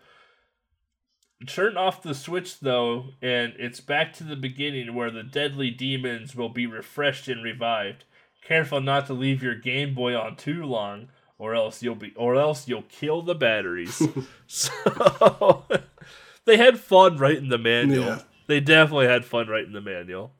Turn off the switch though, and it's back to the beginning where the deadly demons will be refreshed and revived. Careful not to leave your Game Boy on too long, or else you'll be or else you'll kill the batteries. so they had fun writing the manual. Yeah. They definitely had fun writing the manual.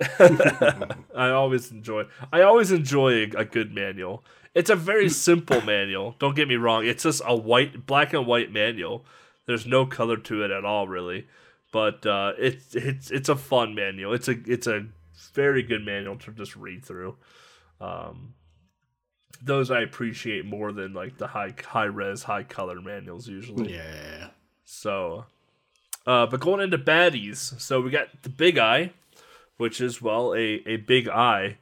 I always enjoy. I always enjoy a, a good manual. It's a very simple manual. Don't get me wrong. It's just a white, black and white manual. There's no color to it at all, really. But uh, it's it's it's a fun manual. It's a it's a very good manual to just read through. Um, those I appreciate more than like the high high res, high color manuals usually. Yeah. So, uh, but going into baddies, so we got the Big Eye, which is well a a big eye.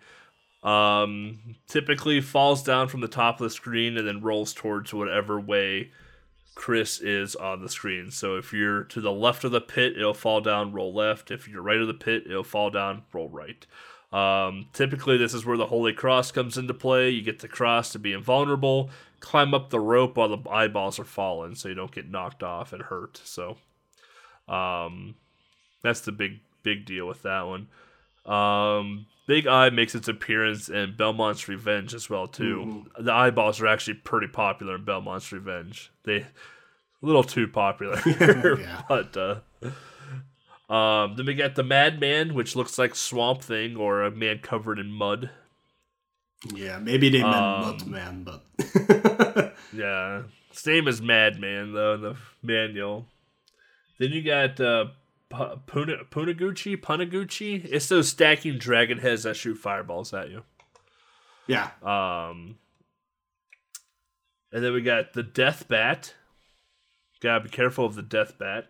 Um, typically falls down from the top of the screen and then rolls towards whatever way Chris is on the screen. So if you're to the left of the pit, it'll fall down, roll left. If you're right of the pit, it'll fall down, roll right. Um, typically, this is where the Holy Cross comes into play. You get the cross to be invulnerable. Climb up the rope while the eyeballs are falling, so you don't get knocked off and hurt. So, um, that's the big big deal with that one. Um, Big Eye makes its appearance in Belmont's Revenge as well too. The eyeballs are actually pretty popular in Belmont's Revenge. They a little too popular. Yeah. but uh, um, then we got the Madman, which looks like Swamp Thing or a man covered in mud. Yeah, maybe they meant Um, Mudman, but Yeah, same as Madman though in the manual. Then you got uh, Pu- Puna- Punaguchi, Punaguchi. It's those stacking dragon heads that shoot fireballs at you. yeah, Um, and then we got the Death Bat. Gotta be careful of the Death Bat.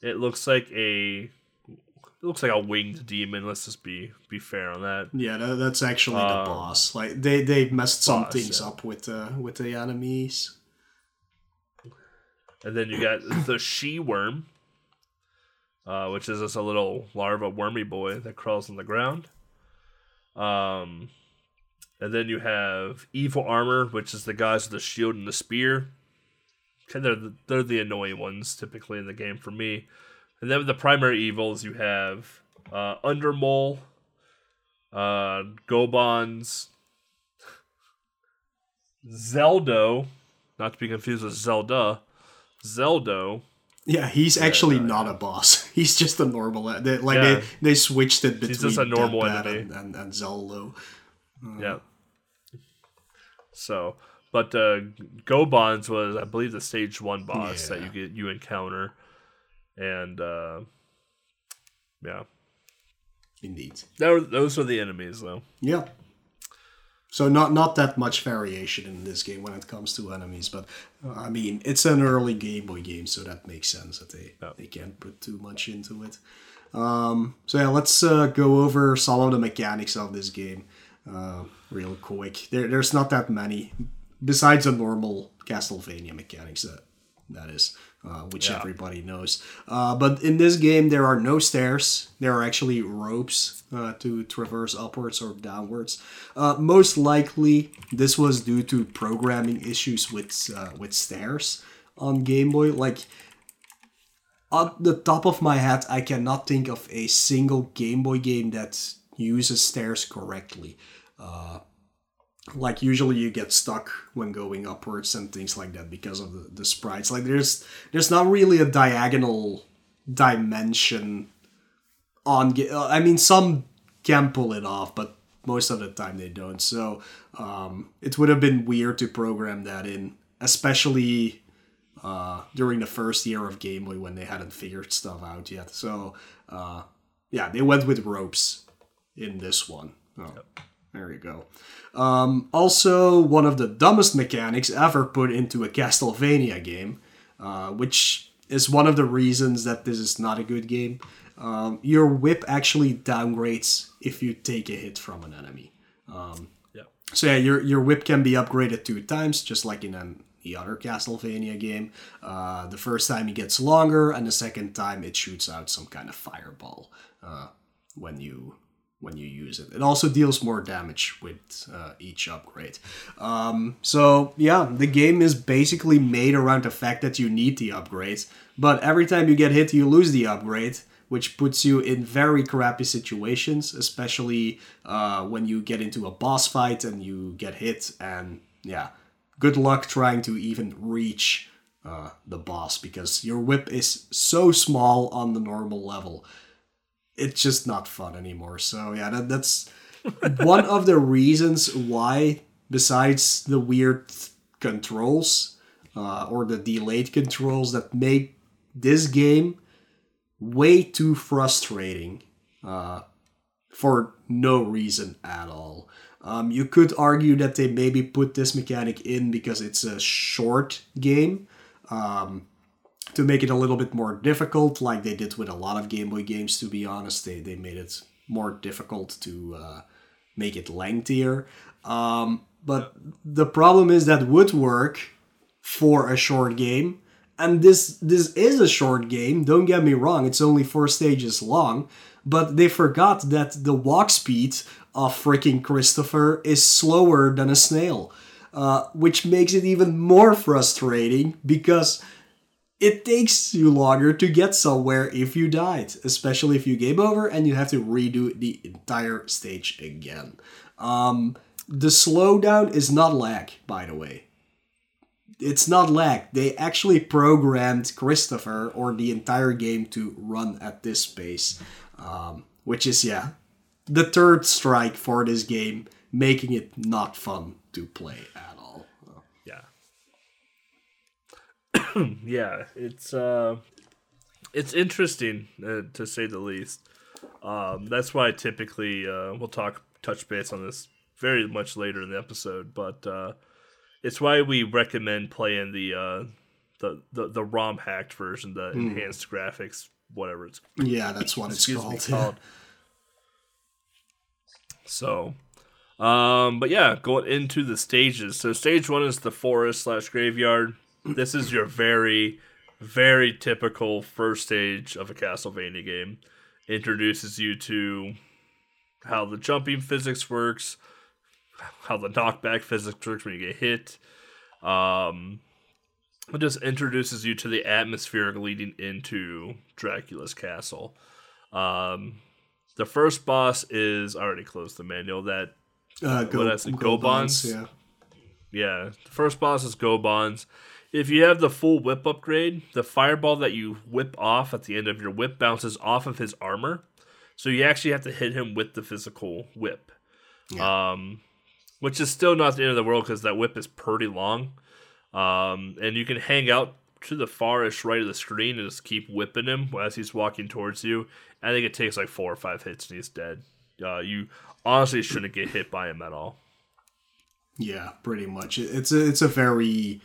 It looks like a it looks like a winged demon. Let's just be be fair on that. yeah, that, that's actually the Um, boss. Like they they messed some boss, things yeah. up with uh, with the enemies. And then you got the She Worm, uh, which is just a little larva wormy boy that crawls on the ground. Um, and then you have Evil Armor, which is the guys with the shield and the spear. Okay, They're the, they're the annoying ones typically in the game for me. And then the primary evils, you have uh, Undermole, uh, Gobanz, Zeldo, not to be confused with Zelda, Zeldo, Yeah, he's actually no, not a boss. He's just a normal. They, like Yeah. they they switched it between He's just a normal enemy. and, and, and Zeldo. Yeah. So, but uh, Gobanz was, I believe, the stage one boss that you get you encounter, and uh, yeah, Indeed. that were, those are the enemies though. Yeah. So not not that much variation in this game when it comes to enemies, but uh, I mean it's an early Game Boy game, so that makes sense that they Yeah. they can't put too much into it. Um, so yeah, let's uh, go over some of the mechanics of this game uh, real quick. There, there's not that many besides the normal Castlevania mechanics that that is, uh, which Yeah. everybody knows. Uh, but in this game, there are no stairs. There are actually ropes uh, to traverse upwards or downwards. Uh, most likely, this was due to programming issues with uh, with stairs on Game Boy. Like on the top of my head, I cannot think of a single Game Boy game that uses stairs correctly. Like usually you get stuck when going upwards and things like that because of the, the sprites. Like there's there's not really a diagonal dimension on. uh, I mean, some can pull it off, but most of the time they don't. So um, it would have been weird to program that in, especially uh, during the first year of Game Boy when they hadn't figured stuff out yet. So uh, yeah, they went with ropes in this one. Oh, There you go. Um, also, one of the dumbest mechanics ever put into a Castlevania game, uh, which is one of the reasons that this is not a good game. Um, your whip actually downgrades if you take a hit from an enemy. Yeah. So yeah, your your whip can be upgraded two times, just like in an, the other Castlevania game. Uh, the first time it gets longer, and the second time it shoots out some kind of fireball uh, when you when you use it. It also deals more damage with uh, each upgrade. Um, so yeah, the game is basically made around the fact that you need the upgrade, but every time you get hit, you lose the upgrade which puts you in very crappy situations, especially uh, when you get into a boss fight and you get hit. And yeah, good luck trying to even reach uh, the boss because your whip is so small on the normal level. It's just not fun anymore. So yeah, that, that's one of the reasons why, besides the weird controls uh, or the delayed controls that make this game way too frustrating uh, for no reason at all. Um, you could argue that they maybe put this mechanic in because it's a short game um, to make it a little bit more difficult, like they did with a lot of Game Boy games, to be honest. They, they made it more difficult to uh, make it lengthier. Um, but the problem is that would work for a short game and this this is a short game don't get me wrong it's only four stages long but they forgot that the walk speed of freaking christopher is slower than a snail uh, which makes it even more frustrating because it takes you longer to get somewhere if you died especially if you game over and you have to redo the entire stage again. Um, the slowdown is not lag by the way. It's not lag. They actually programmed Christopher or the entire game to run at this pace, um, which is yeah, the third strike for this game, making it not fun to play at all. Yeah. yeah, it's uh it's interesting uh, to say the least. Um, that's why I typically uh, we'll talk touch base on this very much later in the episode, but uh, it's why we recommend playing the uh, the, the the ROM hacked version, the Hmm. enhanced graphics, whatever it's Yeah, that's what it's called. me called. So, um, but yeah, going into the stages. So stage one is the forest slash graveyard. This is your very, very typical first stage of a Castlevania game. Introduces you to how the jumping physics works, how the knockback physics works when you get hit. Um, it just introduces you to the atmosphere leading into Dracula's castle. Um, the first boss is I already closed the manual. That Uh, go, What it, go yeah. yeah, the first boss is Gobanz. If you have the full whip upgrade, the fireball that you whip off at the end of your whip bounces off of his armor, so you actually have to hit him with the physical whip. Um, which is still not the end of the world because that whip is pretty long. Um, and you can hang out to the farthest right of the screen and just keep whipping him as he's walking towards you. I think it takes like four or five hits and he's dead. Uh, you honestly shouldn't get hit by him at all. Yeah, pretty much. It's a it's a very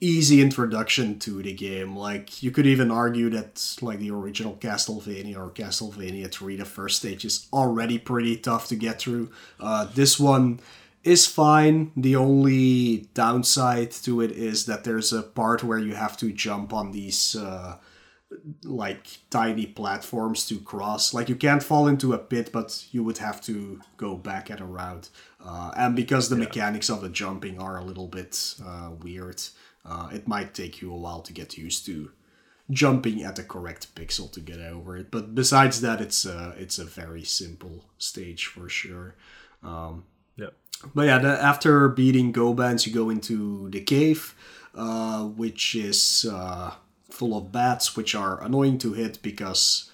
easy introduction to the game. Like you could even argue that like the original Castlevania or Castlevania 3, the first stage is already pretty tough to get through. Uh, this one is fine. The only downside to it is that there's a part where you have to jump on these uh, like tiny platforms to cross. Like you can't fall into a pit, but you would have to go back at a route. Uh, and because the mechanics of the jumping are a little bit uh, weird, uh, it might take you a while to get used to jumping at the correct pixel to get over it. But besides that, it's a it's a very simple stage for sure. Um, yeah. But yeah, the, after beating Gobanz, you go into the cave, uh, which is uh, full of bats, which are annoying to hit because,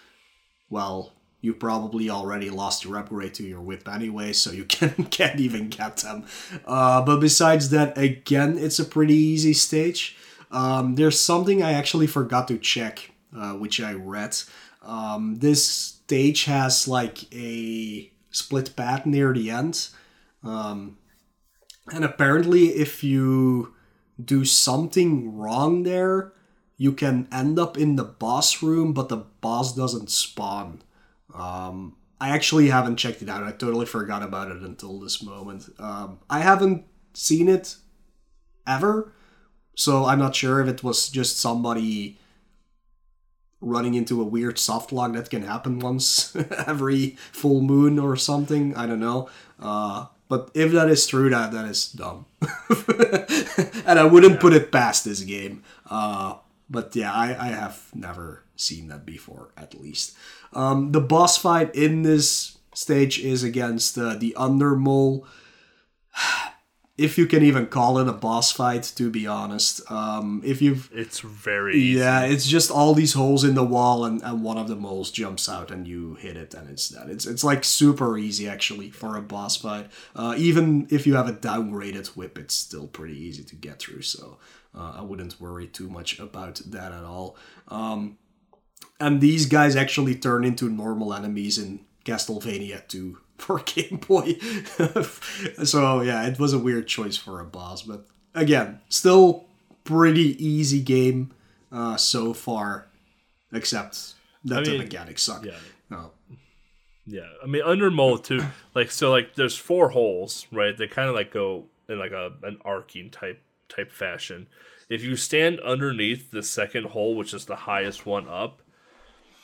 well, you probably already lost your upgrade to your whip anyway, so you can, can't even get them. Uh, but besides that, again, it's a pretty easy stage. Um, there's something I actually forgot to check, uh, which I read. Um, this stage has like a split path near the end. Um, and apparently, if you do something wrong there, you can end up in the boss room, but the boss doesn't spawn. Um, I actually haven't checked it out. I totally forgot about it until this moment. Um, I haven't seen it ever, so I'm not sure if it was just somebody running into a weird soft lock that can happen once every full moon or something. I don't know. Uh, but if that is true, that that is dumb, and I wouldn't put it past this game. Uh, but yeah, I, I have never seen that before, at least. Um, the boss fight in this stage is against uh, the Undermole. If you can even call it a boss fight, to be honest. Um, if you've It's very easy. yeah, it's just all these holes in the wall, and, and one of the moles jumps out, and you hit it, and it's that. It's it's like super easy actually for a boss fight. Uh, even if you have a downgraded whip, it's still pretty easy to get through. So uh, I wouldn't worry too much about that at all. Um, and these guys actually turn into normal enemies in Castlevania 2 for Game Boy. so yeah, it was a weird choice for a boss, but again, still pretty easy game uh, so far, except that I the mechanics suck. yeah. Oh. Yeah, I mean Undermole too. Like so, like there's four holes, right? They kind of like go in like a an arcing type type fashion. If you stand underneath the second hole, which is the highest one up,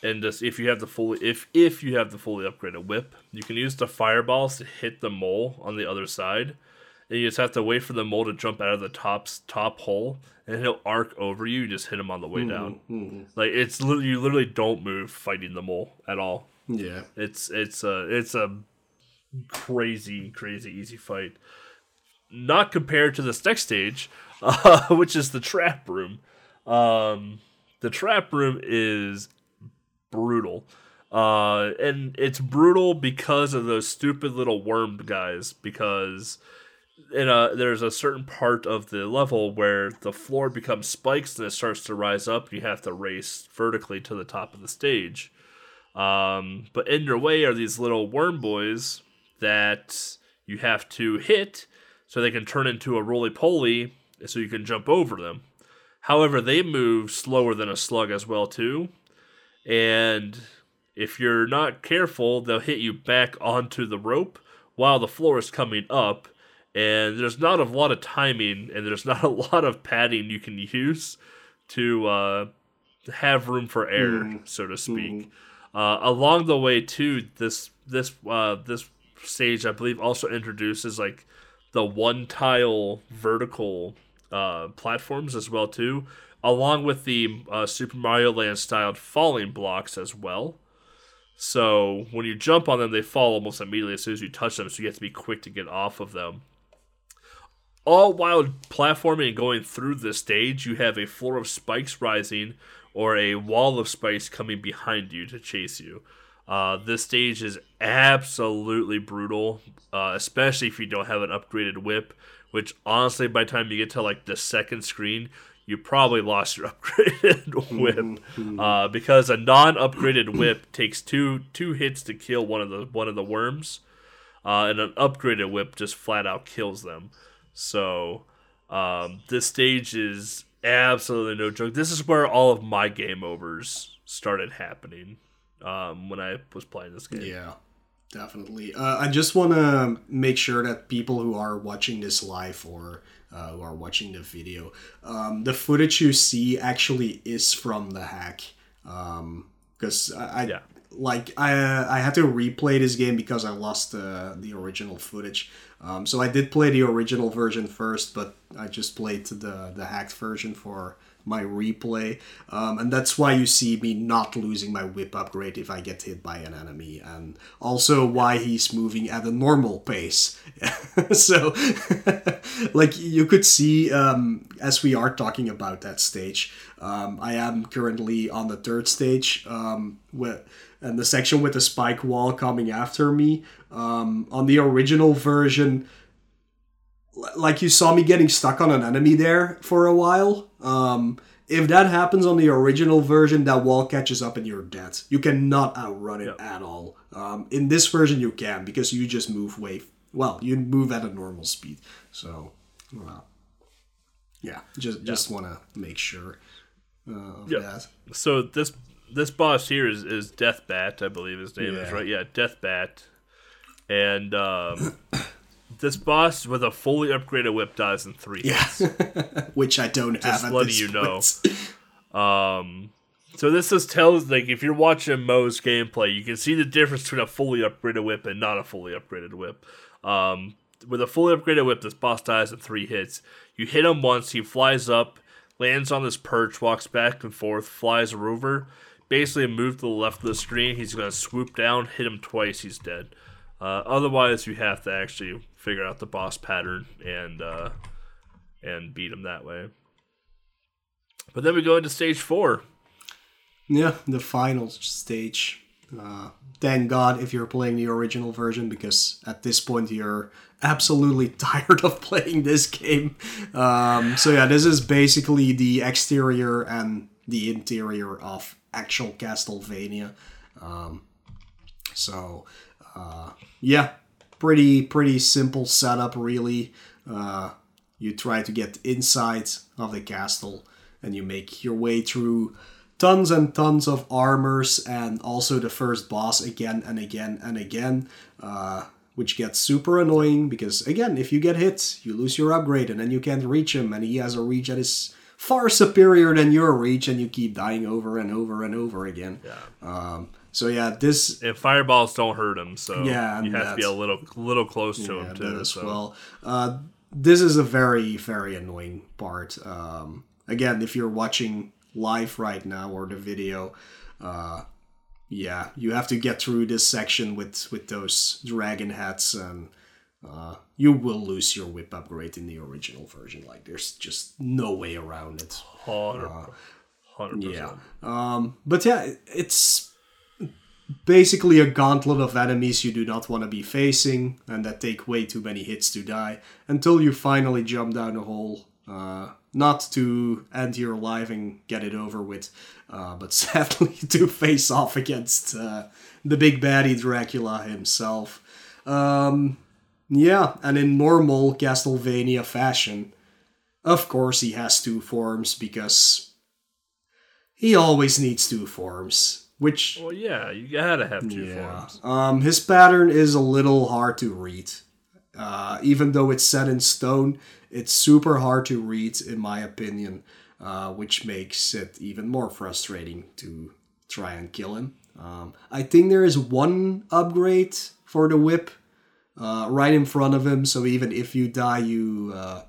and just if you have the fully if if you have the fully upgraded whip, you can use the fireballs to hit the mole on the other side. And you just have to wait for the mole to jump out of the top top hole, and he'll arc over you. You just hit him on the way down. Like it's literally you literally don't move fighting the mole at all. Yeah. It's it's a it's a crazy crazy easy fight. Not compared to this next stage, uh, which is the trap room. Um, the trap room is brutal. Uh, and it's brutal because of those stupid little worm guys. Because in a there's a certain part of the level where the floor becomes spikes and it starts to rise up. You have to race vertically to the top of the stage. Um, but in your way are these little worm boys that you have to hit so they can turn into a roly poly so you can jump over them. However, they move slower than a slug as well too. And if you're not careful, they'll hit you back onto the rope while the floor is coming up. And there's not a lot of timing and there's not a lot of padding you can use to uh, have room for error, mm. so to speak. Mm. Uh, along the way, too, this this uh, this stage I believe also introduces like the one tile vertical uh, platforms as well too, along with the uh, Super Mario Land styled falling blocks as well. So when you jump on them, they fall almost immediately as soon as you touch them. So you have to be quick to get off of them. All while platforming and going through this stage, you have a floor of spikes rising or a wall of spikes coming behind you to chase you. Uh, this stage is absolutely brutal, uh, especially if you don't have an upgraded whip. Which honestly, by the time you get to like the second screen, you probably lost your upgraded whip mm-hmm. uh, because a non-upgraded whip takes two two hits to kill one of the one of the worms, uh, and an upgraded whip just flat out kills them. So um, this stage is absolutely no joke. This is where all of my game overs started happening um, when I was playing this game. Yeah, definitely. Uh, I just want to make sure that people who are watching this live or uh, who are watching the video, um, the footage you see actually is from the hack. Because um, I, I yeah. like I I had to replay this game because I lost the the original footage. Um, so I did play the original version first, but I just played the the hacked version for my replay. Um, and that's why you see me not losing my whip upgrade if I get hit by an enemy. And also why he's moving at a normal pace. so, like you could see um, as we are talking about that stage, um, I am currently on the third stage. Um, with, and the section with the spike wall coming after me. Um, on the original version, like you saw me getting stuck on an enemy there for a while. Um, if that happens on the original version, that wall catches up and you're dead. You cannot outrun it yep. at all. Um, in this version, you can because you just move way well. You move at a normal speed. So, well, yeah, just yep. just want to make sure uh, of yep. that. So this this boss here is is Deathbat, I believe his name yeah. is right. Yeah, Deathbat, and. Um, this boss with a fully upgraded whip dies in three yeah. which I don't Just have. letting you point. know. Um, so this just tells like if you're watching Mo's gameplay, you can see the difference between a fully upgraded whip and not a fully upgraded whip. Um, with a fully upgraded whip, this boss dies in three hits. You hit him once, he flies up, lands on this perch, walks back and forth, flies over. Basically, move to the left of the screen. He's gonna swoop down, hit him twice, he's dead. Uh, otherwise, you have to actually figure out the boss pattern and uh, and beat him that way. But then we go into stage four. Yeah, the final stage. Uh, thank God if you're playing the original version because at this point you're absolutely tired of playing this game. Um, so yeah, this is basically the exterior and the interior of actual Castlevania. Um, so uh, yeah, pretty pretty simple setup really. Uh, you try to get inside of the castle and you make your way through tons and tons of armors and also the first boss again and again and again. Uh, which gets super annoying because again, if you get hit, you lose your upgrade and then you can't reach him, and he has a reach that is far superior than your reach, and you keep dying over and over and over again. Yeah. Um, so yeah, this and fireballs don't hurt him, so yeah, you have to be a little little close to yeah, him too. as so. well. Uh, this is a very very annoying part. Um, again, if you're watching live right now or the video, uh, yeah, you have to get through this section with with those dragon hats and uh, you will lose your whip upgrade in the original version. Like there's just no way around it. Hundred, hundred Yeah. Um, but yeah, it's basically a gauntlet of enemies you do not want to be facing and that take way too many hits to die until you finally jump down a hole. Uh, not to end your life and get it over with, uh, but sadly to face off against uh, the big baddie Dracula himself. Um, yeah, and in normal Castlevania fashion, of course he has two forms because he always needs two forms, which Well, yeah, you gotta have two yeah. forms. Um, his pattern is a little hard to read. Uh, even though it's set in stone, it's super hard to read, in my opinion, uh, which makes it even more frustrating to try and kill him. Um, I think there is one upgrade for the whip uh, right in front of him, so even if you die, you uh,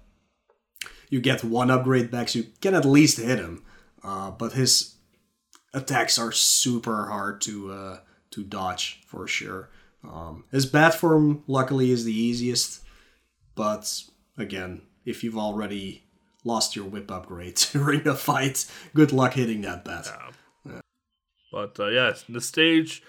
you get one upgrade back, so you can at least hit him. Uh, but his attacks are super hard to uh, to dodge for sure. Um, his bat form, luckily, is the easiest, but again, if you've already lost your whip upgrade during a fight, good luck hitting that bat. But uh, yeah, the stage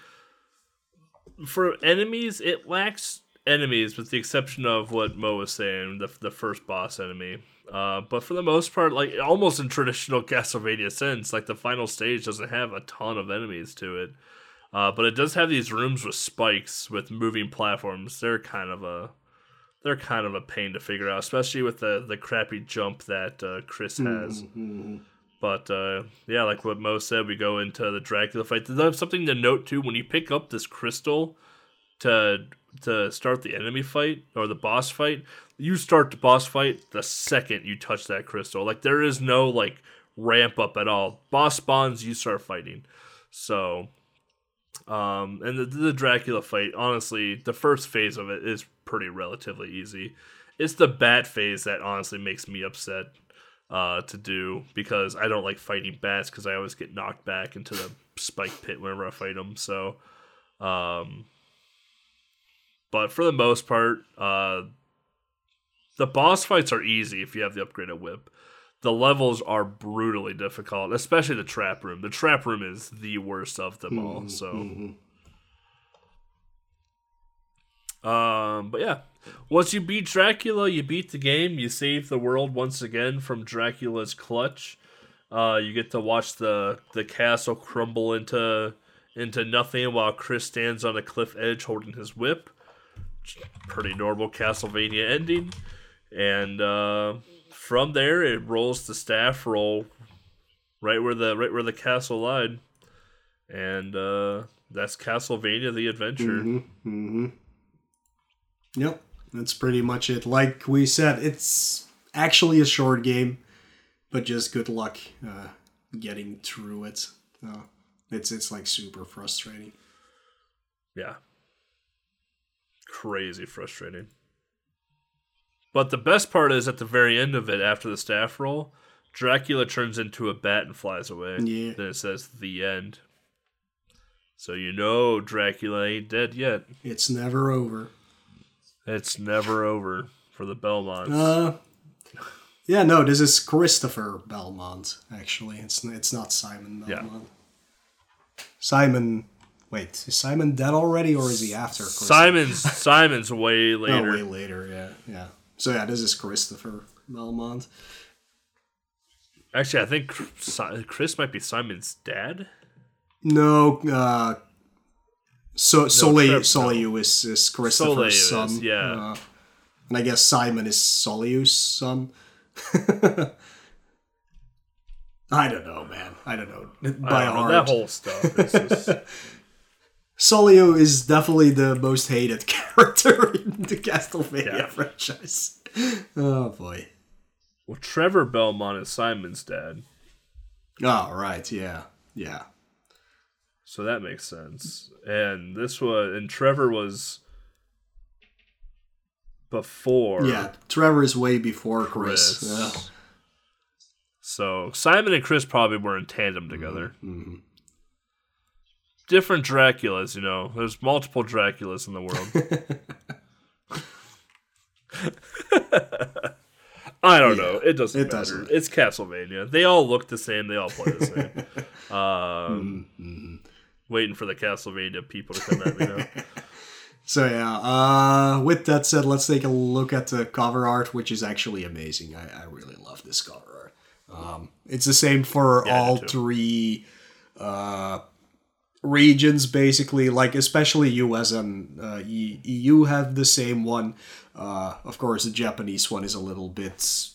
for enemies, it lacks enemies, with the exception of what Mo was saying, the the first boss enemy. Uh, but for the most part, like almost in traditional Castlevania sense, like the final stage doesn't have a ton of enemies to it. Uh, but it does have these rooms with spikes with moving platforms. They're kind of a they're kind of a pain to figure out, especially with the the crappy jump that uh, Chris has. But uh, yeah, like what Mo said, we go into the Dracula fight. There's something to note too when you pick up this crystal to to start the enemy fight or the boss fight. You start the boss fight the second you touch that crystal. Like there is no like ramp up at all. Boss spawns, you start fighting. So, um, and the, the Dracula fight, honestly, the first phase of it is pretty relatively easy. It's the bat phase that honestly makes me upset uh, to do because I don't like fighting bats because I always get knocked back into the spike pit whenever I fight them. So, um, but for the most part, uh, the boss fights are easy if you have the upgraded whip. The levels are brutally difficult, especially the trap room. The trap room is the worst of them all. So, um, but yeah, once you beat Dracula, you beat the game. You save the world once again from Dracula's clutch. Uh, you get to watch the the castle crumble into into nothing while Chris stands on a cliff edge holding his whip. Pretty normal Castlevania ending. And uh, from there, it rolls the staff roll right where the right where the castle lied, and uh, that's Castlevania: The Adventure. mm-hmm Yep, that's pretty much it. Like we said, it's actually a short game, but just good luck uh, getting through it. Uh, it's it's like super frustrating. Yeah. Crazy frustrating. But the best part is at the very end of it, after the staff roll, Dracula turns into a bat and flies away. Yeah. Then it says the end. So you know Dracula ain't dead yet. It's never over. It's never over for the Belmonts. Uh, yeah, no, this is Christopher Belmont. Actually, it's it's not Simon Belmont. Yeah. Simon, wait, is Simon dead already, or is he after? Christopher? Simon's Simon's way later. No, later. way later. Yeah, yeah. So yeah, this is Christopher Belmont. Actually, I think Chris might be Simon's dad. No, uh, so Soleil is, is Christopher's Soleil is, son. yeah. Uh, and I guess Simon is Soleil's son. I don't know, man. I don't know. I By don't know, that whole stuff. Is just, Soleil is definitely the most hated character in the Castlevania Yeah. franchise. Oh boy. well, Trevor Belmont is Simon's dad. Oh right, yeah, yeah. So that makes sense. And this was and Trevor was before Yeah, Trevor is way before Chris. Chris. Yeah. So Simon and Chris probably were in tandem together. Mm-hmm. Different Draculas, you know. There's multiple Draculas in the world. I don't know. It doesn't it matter. doesn't. It's Castlevania. They all look the same. They all play the same. um, Mm-hmm, Waiting for the Castlevania people to come at me now. So yeah, uh, with that said, let's take a look at the cover art, which is actually amazing. I, I really love this cover art. Um, it's the same for Yeah, all three uh, regions, basically. Like especially US and uh, EU have the same one. Uh, of course, the Japanese one is a little bit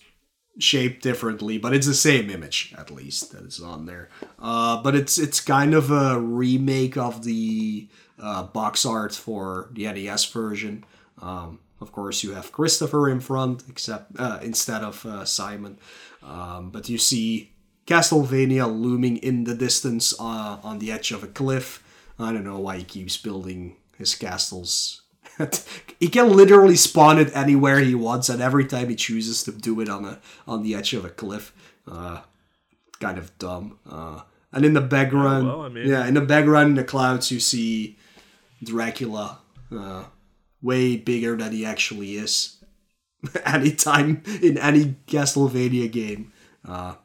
shaped differently, but it's the same image at least that is on there. Uh, but it's it's kind of a remake of the uh, box art for the NES version. Um, of course, you have Christopher in front, except uh, instead of uh, Simon. Um, but you see Castlevania looming in the distance uh, on the edge of a cliff. I don't know why he keeps building his castles he can literally spawn it anywhere he wants, and every time he chooses to do it on a on the edge of a cliff, uh, kind of dumb. Uh, and in the background, well, I mean- yeah, in the background, in the clouds, you see Dracula, uh, way bigger than he actually is. Anytime in any Castlevania game, uh,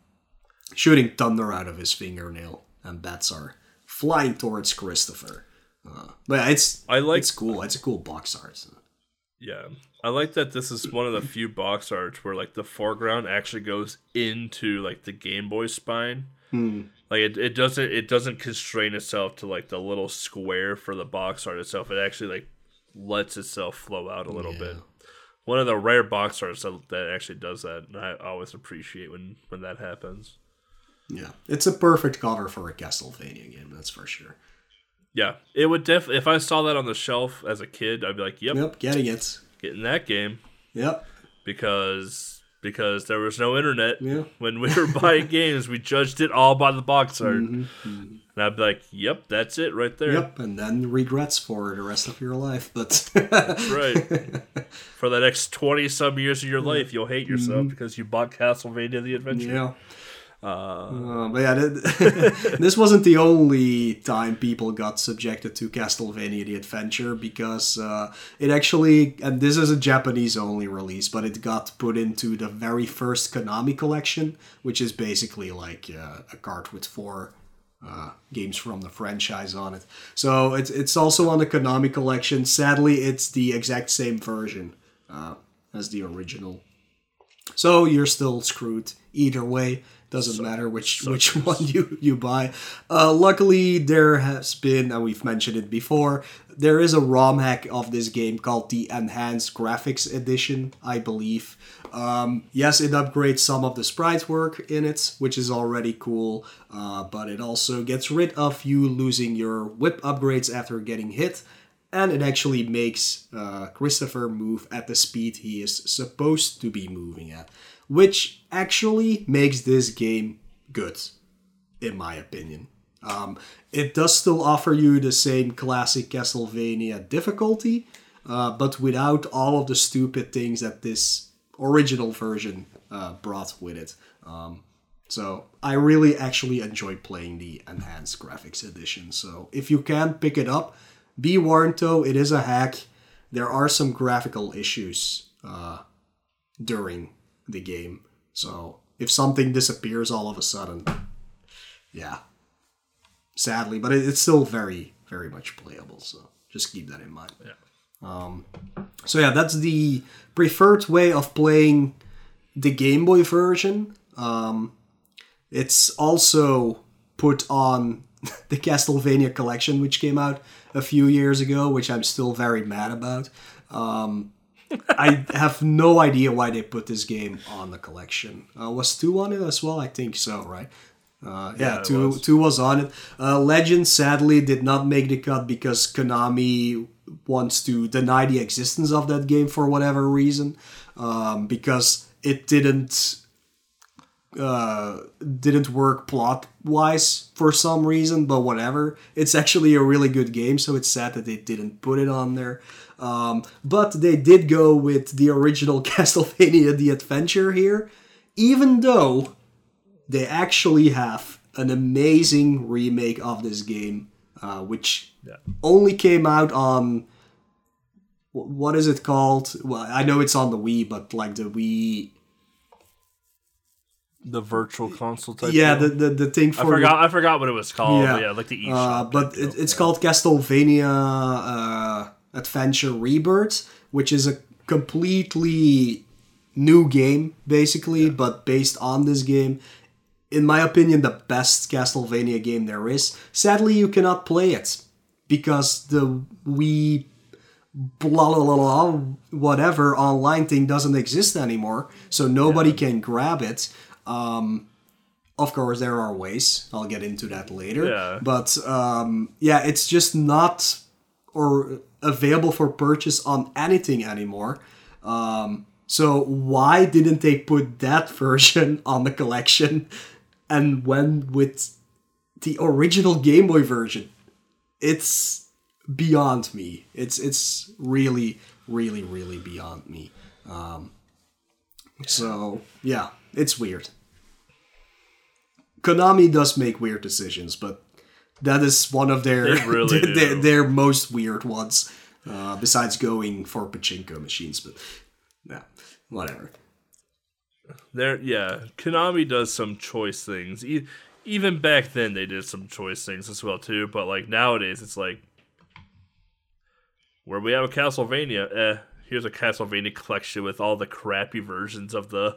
shooting thunder out of his fingernail, and bats are flying towards Christopher. Uh, but yeah, it's I like- it's cool. It's a cool box art. so. Yeah. I like that this is one of the few box arts where like the foreground actually goes into like the Game Boy spine. Like it, it doesn't it doesn't constrain itself to like the little square for the box art itself. It actually like lets itself flow out a little bit. One of the rare box arts that, that actually does that, and I always appreciate when when that happens. Yeah, it's a perfect cover for a Castlevania game. That's for sure. Yeah, it would def. If I saw that on the shelf as a kid, I'd be like, "Yep, Yep, getting it. getting that game," Yep. because because there was no internet Yeah. when we were buying games. We judged it all by the box art, Mm-hmm, and I'd be like, "Yep, that's it right there." Yep, and then regrets for the rest of your life. But right. For the next twenty some years of your life, you'll hate yourself Mm-hmm. because you bought Castlevania: The Adventure. yeah. Uh, but yeah, th- this wasn't the only time people got subjected to Castlevania: The Adventure because uh, it actually, and this is a Japanese only release, but it got put into the very first Konami collection, which is basically like uh, a cart with four uh, games from the franchise on it. So it's it's also on the Konami collection. Sadly, it's the exact same version uh, as the original. So you're still screwed either way. Doesn't matter which which one you you buy. Uh, luckily, there has been, and we've mentioned it before. There is a ROM hack of this game called the Enhanced Graphics Edition, I believe. Um, yes, it upgrades some of the sprite work in it, which is already cool. Uh, but it also gets rid of you losing your whip upgrades after getting hit and it actually makes uh, Christopher move at the speed he is supposed to be moving at, which actually makes this game good, in my opinion. Um, it does still offer you the same classic Castlevania difficulty, uh, but without all of the stupid things that this original version uh, brought with it. Um, so I really actually enjoy playing the enhanced graphics edition. So if you can pick it up, be warned though, it is a hack. There are some graphical issues uh, during the game. So if something disappears all of a sudden, yeah, sadly, but it's still very, very much playable. So just keep that in mind. Yeah. Um, so yeah, that's the preferred way of playing the Game Boy version. Um, it's also put on the Castlevania collection, which came out a few years ago, which I'm still very mad about. Um, I have no idea why they put this game on the collection. Uh, was two on it as well? I think so, right? Uh, yeah, Yeah, two was. two was on it. Uh, Legend sadly did not make the cut because Konami wants to deny the existence of that game for whatever reason, um, because it didn't uh, didn't work plot wise for some reason, but whatever. It's actually a really good game, so it's sad that they didn't put it on there. Um, but they did go with the original Castlevania The Adventure here, even though they actually have an amazing remake of this game, uh, which Yeah. only came out on. What is it called? Well, I know it's on the Wii, but like the Wii the virtual console type. yeah, the, the the thing I for forgot. I forgot what it was called. Yeah. Yeah, yeah like the eShop. Uh, but it, it's Yeah. called Castlevania uh, Adventure Rebirth, which is a completely new game, basically, but based on this game. In my opinion, the best Castlevania game there is. Sadly, you cannot play it because the Wii blah blah blah, blah whatever online thing doesn't exist anymore, so nobody can grab it. Um, of course, there are ways. I'll get into that later. Yeah. But um, yeah, it's just not or available for purchase on anything anymore. Um, so why didn't they put that version on the collection and went with the original Game Boy version? It's beyond me. It's it's really really really beyond me. Um, so yeah, it's weird. Konami does make weird decisions, but that is one of their really their, their most weird ones. Uh, besides going for pachinko machines, but yeah, whatever. There, yeah, Konami does some choice things. E- even back then, they did some choice things as well too. But like nowadays, it's like where we have a Castlevania. Eh, here's a Castlevania collection with all the crappy versions of the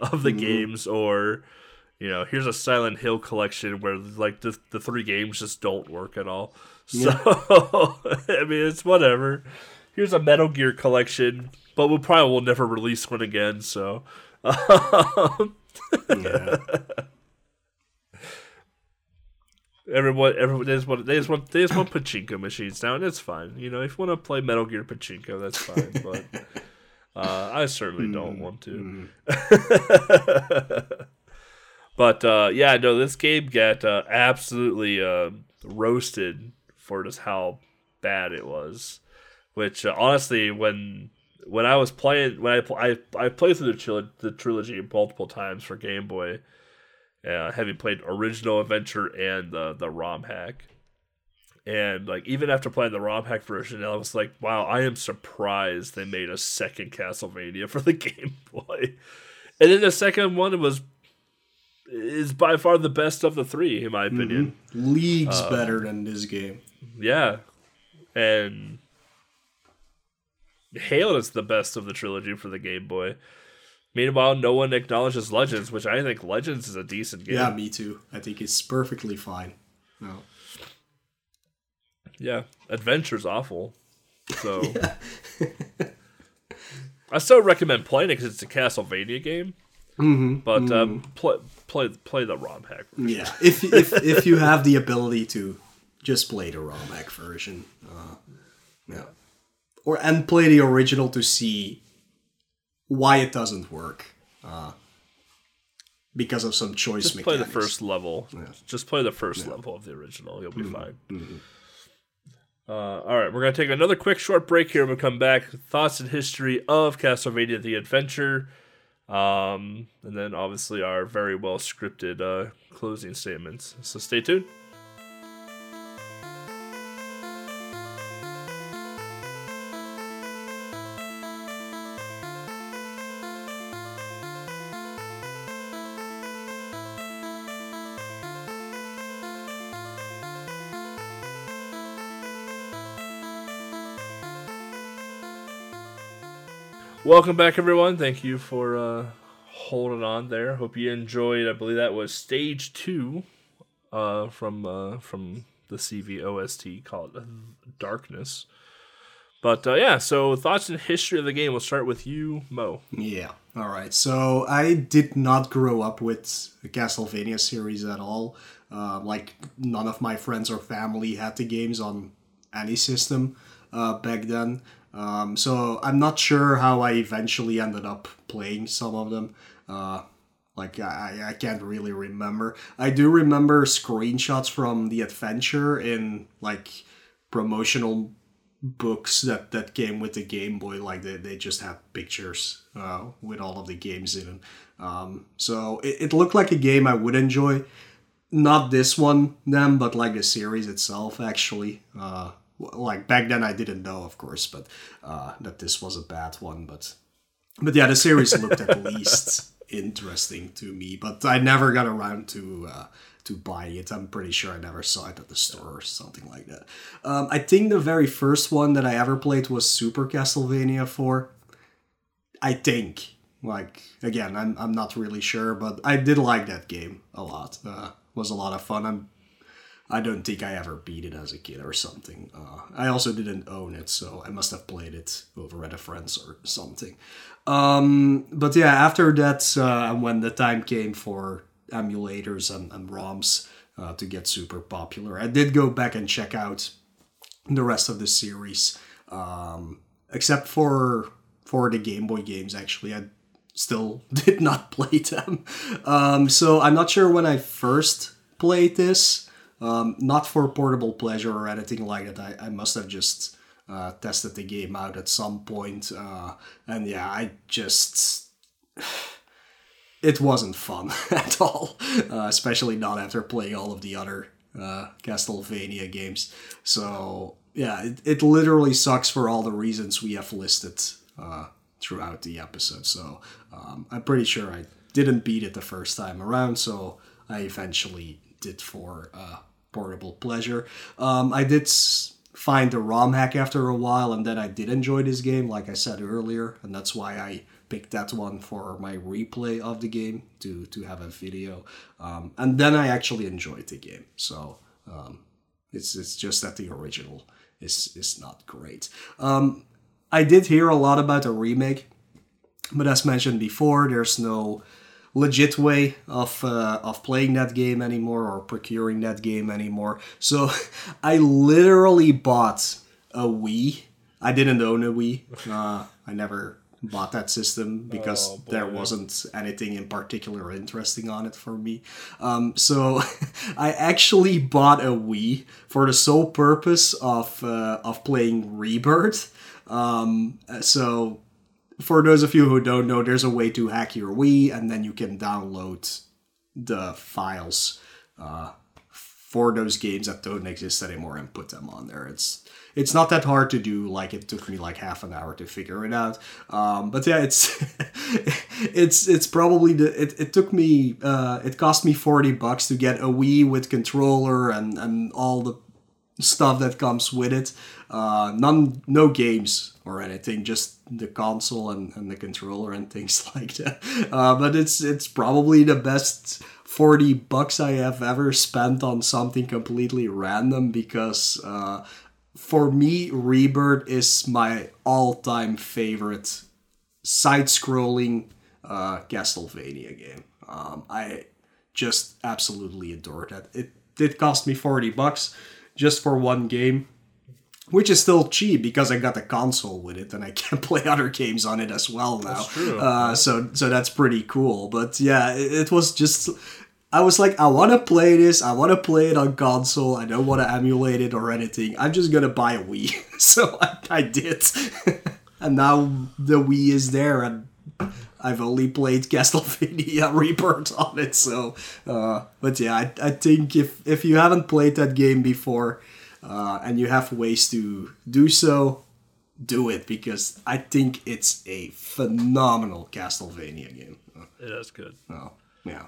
of the games, or you know, here's a Silent Hill collection where like the the three games just don't work at all. So I mean, it's whatever. Here's a Metal Gear collection, but we'll probably will never release one again. So. Yeah. Um, everyone, everyone, they just want, they just want, they just want pachinko machines now, and it's fine. You know, if you want to play Metal Gear pachinko, that's fine. But uh, I certainly don't mm-hmm. want to. Mm-hmm. But uh, yeah, no, this game got uh, absolutely uh, roasted for just how bad it was. Which uh, honestly, when when I was playing, when I pl- I, I played through the, the trilogy multiple times for Game Boy uh, having played original adventure and the the ROM hack. And like even after playing the ROM hack version, I was like, wow, I am surprised they made a second Castlevania for the Game Boy. And then the second one was is by far the best of the three, in my opinion. Leagues Uh, better than this game. Yeah. And hailed as the best of the trilogy for the Game Boy. Meanwhile, no one acknowledges Legends, which I think Legends is a decent game. Yeah, me too. I think it's perfectly fine. No. Yeah, Adventure's awful. So I still recommend playing it because it's a Castlevania game. Mm-hmm, but um, play play play the ROM hack. Version. Yeah, if if if you have the ability to just play the ROM hack version, uh, yeah, or and play the original to see why it doesn't work, uh, because of some choice Just play the first level. Just play the first level of the original. You'll be fine. Uh, all right, we're gonna take another quick short break here. We'll come back. Thoughts and history of Castlevania: The Adventure, um, and then obviously our very well scripted uh, closing statements. So stay tuned. Welcome back, everyone. Thank you for uh, holding on there. Hope you enjoyed. I believe that was stage two uh, from uh, from the CV OST called Darkness. But uh, yeah, so thoughts and history of the game. We'll start with you, Mo. Yeah. All right. So I did not grow up with Castlevania series at all. Uh, like none of my friends or family had the games on any system uh, back then. Um, so I'm not sure how I eventually ended up playing some of them. Uh, like I, I can't really remember. I do remember screenshots from the adventure in like promotional books that that came with the Game Boy. Like they, they just had pictures uh, with all of the games in it. Um, so it, it looked like a game I would enjoy. Not this one, then, but like the series itself, actually. Uh, like back then, I didn't know, of course, but uh, that this was a bad one. But but yeah, the series looked at least interesting to me, but I never got around to uh, to buying it. I'm pretty sure I never saw it at the store or something like that. Um, I think the very first one that I ever played was Super Castlevania 4. I think. Like again, I'm I'm not really sure, but I did like that game a lot. Uh, was a lot of fun. I'm I don't think I ever beat it as a kid or something. Uh, I also didn't own it, so I must have played it over at a friend's or something. Um, but yeah, after that, uh, when the time came for emulators and, and ROMs uh, to get super popular, I did go back and check out the rest of the series, um, except for for the Game Boy games. Actually, I still did not play them. Um, so I'm not sure when I first played this. Um, not for portable pleasure or anything like that. I, I must have just uh, tested the game out at some point. Uh, and yeah, I just. It wasn't fun at all, uh, especially not after playing all of the other uh, Castlevania games. So yeah, it, it literally sucks for all the reasons we have listed uh, throughout the episode. So um, I'm pretty sure I didn't beat it the first time around, so I eventually did for uh, portable pleasure. Um, I did find a ROM hack after a while, and then I did enjoy this game, like I said earlier, and that's why I picked that one for my replay of the game to to have a video. Um, and then I actually enjoyed the game. So um, it's it's just that the original is is not great. Um, I did hear a lot about a remake, but as mentioned before, there's no legit way of uh, of playing that game anymore or procuring that game anymore. So I literally bought a Wii. I didn't own a Wii. Uh, I never bought that system because Oh, there wasn't anything in particular interesting on it for me. Um, so I actually bought a Wii for the sole purpose of uh, of playing Rebirth. Um, so for those of you who don't know, there's a way to hack your Wii, and then you can download the files uh, for those games that don't exist anymore and put them on there. It's it's not that hard to do. Like it took me like half an hour to figure it out. Um, but yeah, it's it's it's probably the it, it took me uh, it cost me forty bucks to get a Wii with controller and and all the stuff that comes with it. Uh, none, no games or anything, just the console and, and the controller and things like that. Uh, but it's it's probably the best forty bucks I have ever spent on something completely random because uh, for me, Rebirth is my all-time favorite side-scrolling uh, Castlevania game. Um, I just absolutely adore that. It did cost me forty bucks just for one game, which is still cheap because I got the console with it and I can play other games on it as well now. Uh, so so that's pretty cool. But yeah, it, it was just. I was like, I want to play this. I want to play it on console. I don't want to emulate it or anything. I'm just gonna buy a Wii. so I, I did, and now the Wii is there, and I've only played Castlevania Rebirth on it, so. Uh, but yeah, I, I think if if you haven't played that game before, uh, and you have ways to do so, do it because I think it's a phenomenal Castlevania game. It is good. oh, yeah.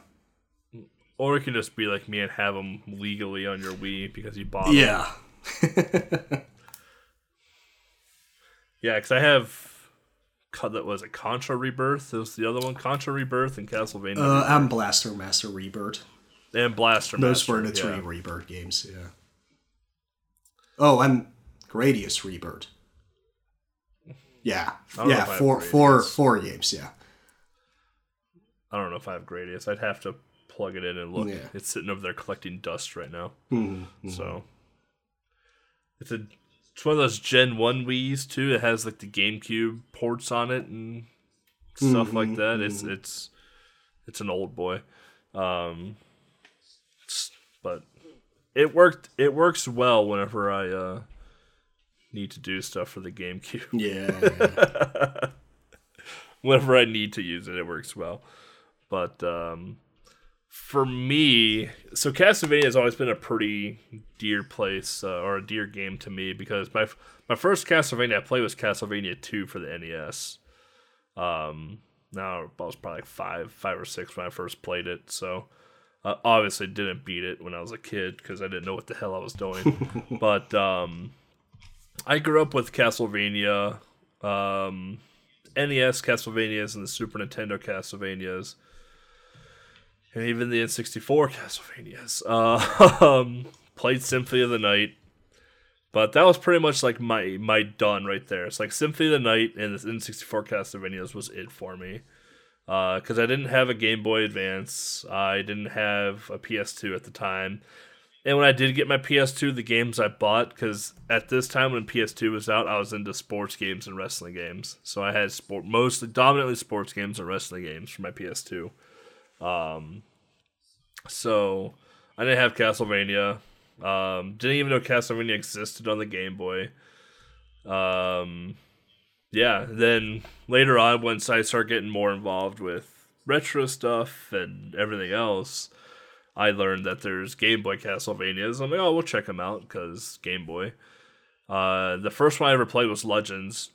Or it can just be like me and have them legally on your Wii because you bought them. Yeah. Yeah, because I have. That was a Contra Rebirth. It was the other one, Contra Rebirth and Castlevania Uh, and Blaster Master Rebirth. and Blaster Those Master. were the three yeah. Rebirth games, yeah. Oh, and Gradius Rebirth. Yeah. Yeah, if I have four, four, four games, yeah. I don't know if I have Gradius. I'd have to plug it in and look. Yeah. It's sitting over there collecting dust right now. Mhm, So it's a it's one of those Gen One Wii's too. It has like the GameCube ports on it and stuff Mm-hmm, like that. It's it's it's an old boy, um, but it worked. It works well whenever I uh, need to do stuff for the GameCube. Yeah. whenever I need to use it, it works well. But um, for me, so Castlevania has always been a pretty dear place uh, or a dear game to me because my my first Castlevania I played was Castlevania Two for the NES. Um, now I was probably like five, five or six when I first played it. So uh, obviously didn't beat it when I was a kid because I didn't know what the hell I was doing. but um, I grew up with Castlevania, um, NES Castlevanias, and the Super Nintendo Castlevanias, and even the N64 Castlevanias. Uh, um, played Symphony of the Night. But that was pretty much like my my done right there. It's like Symphony of the Night and the N64 Castlevanias was it for me because uh, I didn't have a Game Boy Advance. I didn't have a PS2 at the time. And when I did get my PS2, the games I bought, because at this time when PS2 was out, I was into sports games and wrestling games. So I had sport, mostly dominantly sports games and wrestling games for my PS2. Um, so I didn't have Castlevania. Um, didn't even know Castlevania existed on the Game Boy. Um, yeah, then later on, once I start getting more involved with retro stuff and everything else, I learned that there's Game Boy Castlevanias. I'm like, oh, we'll check them out because Game Boy. Uh, the first one I ever played was Legends.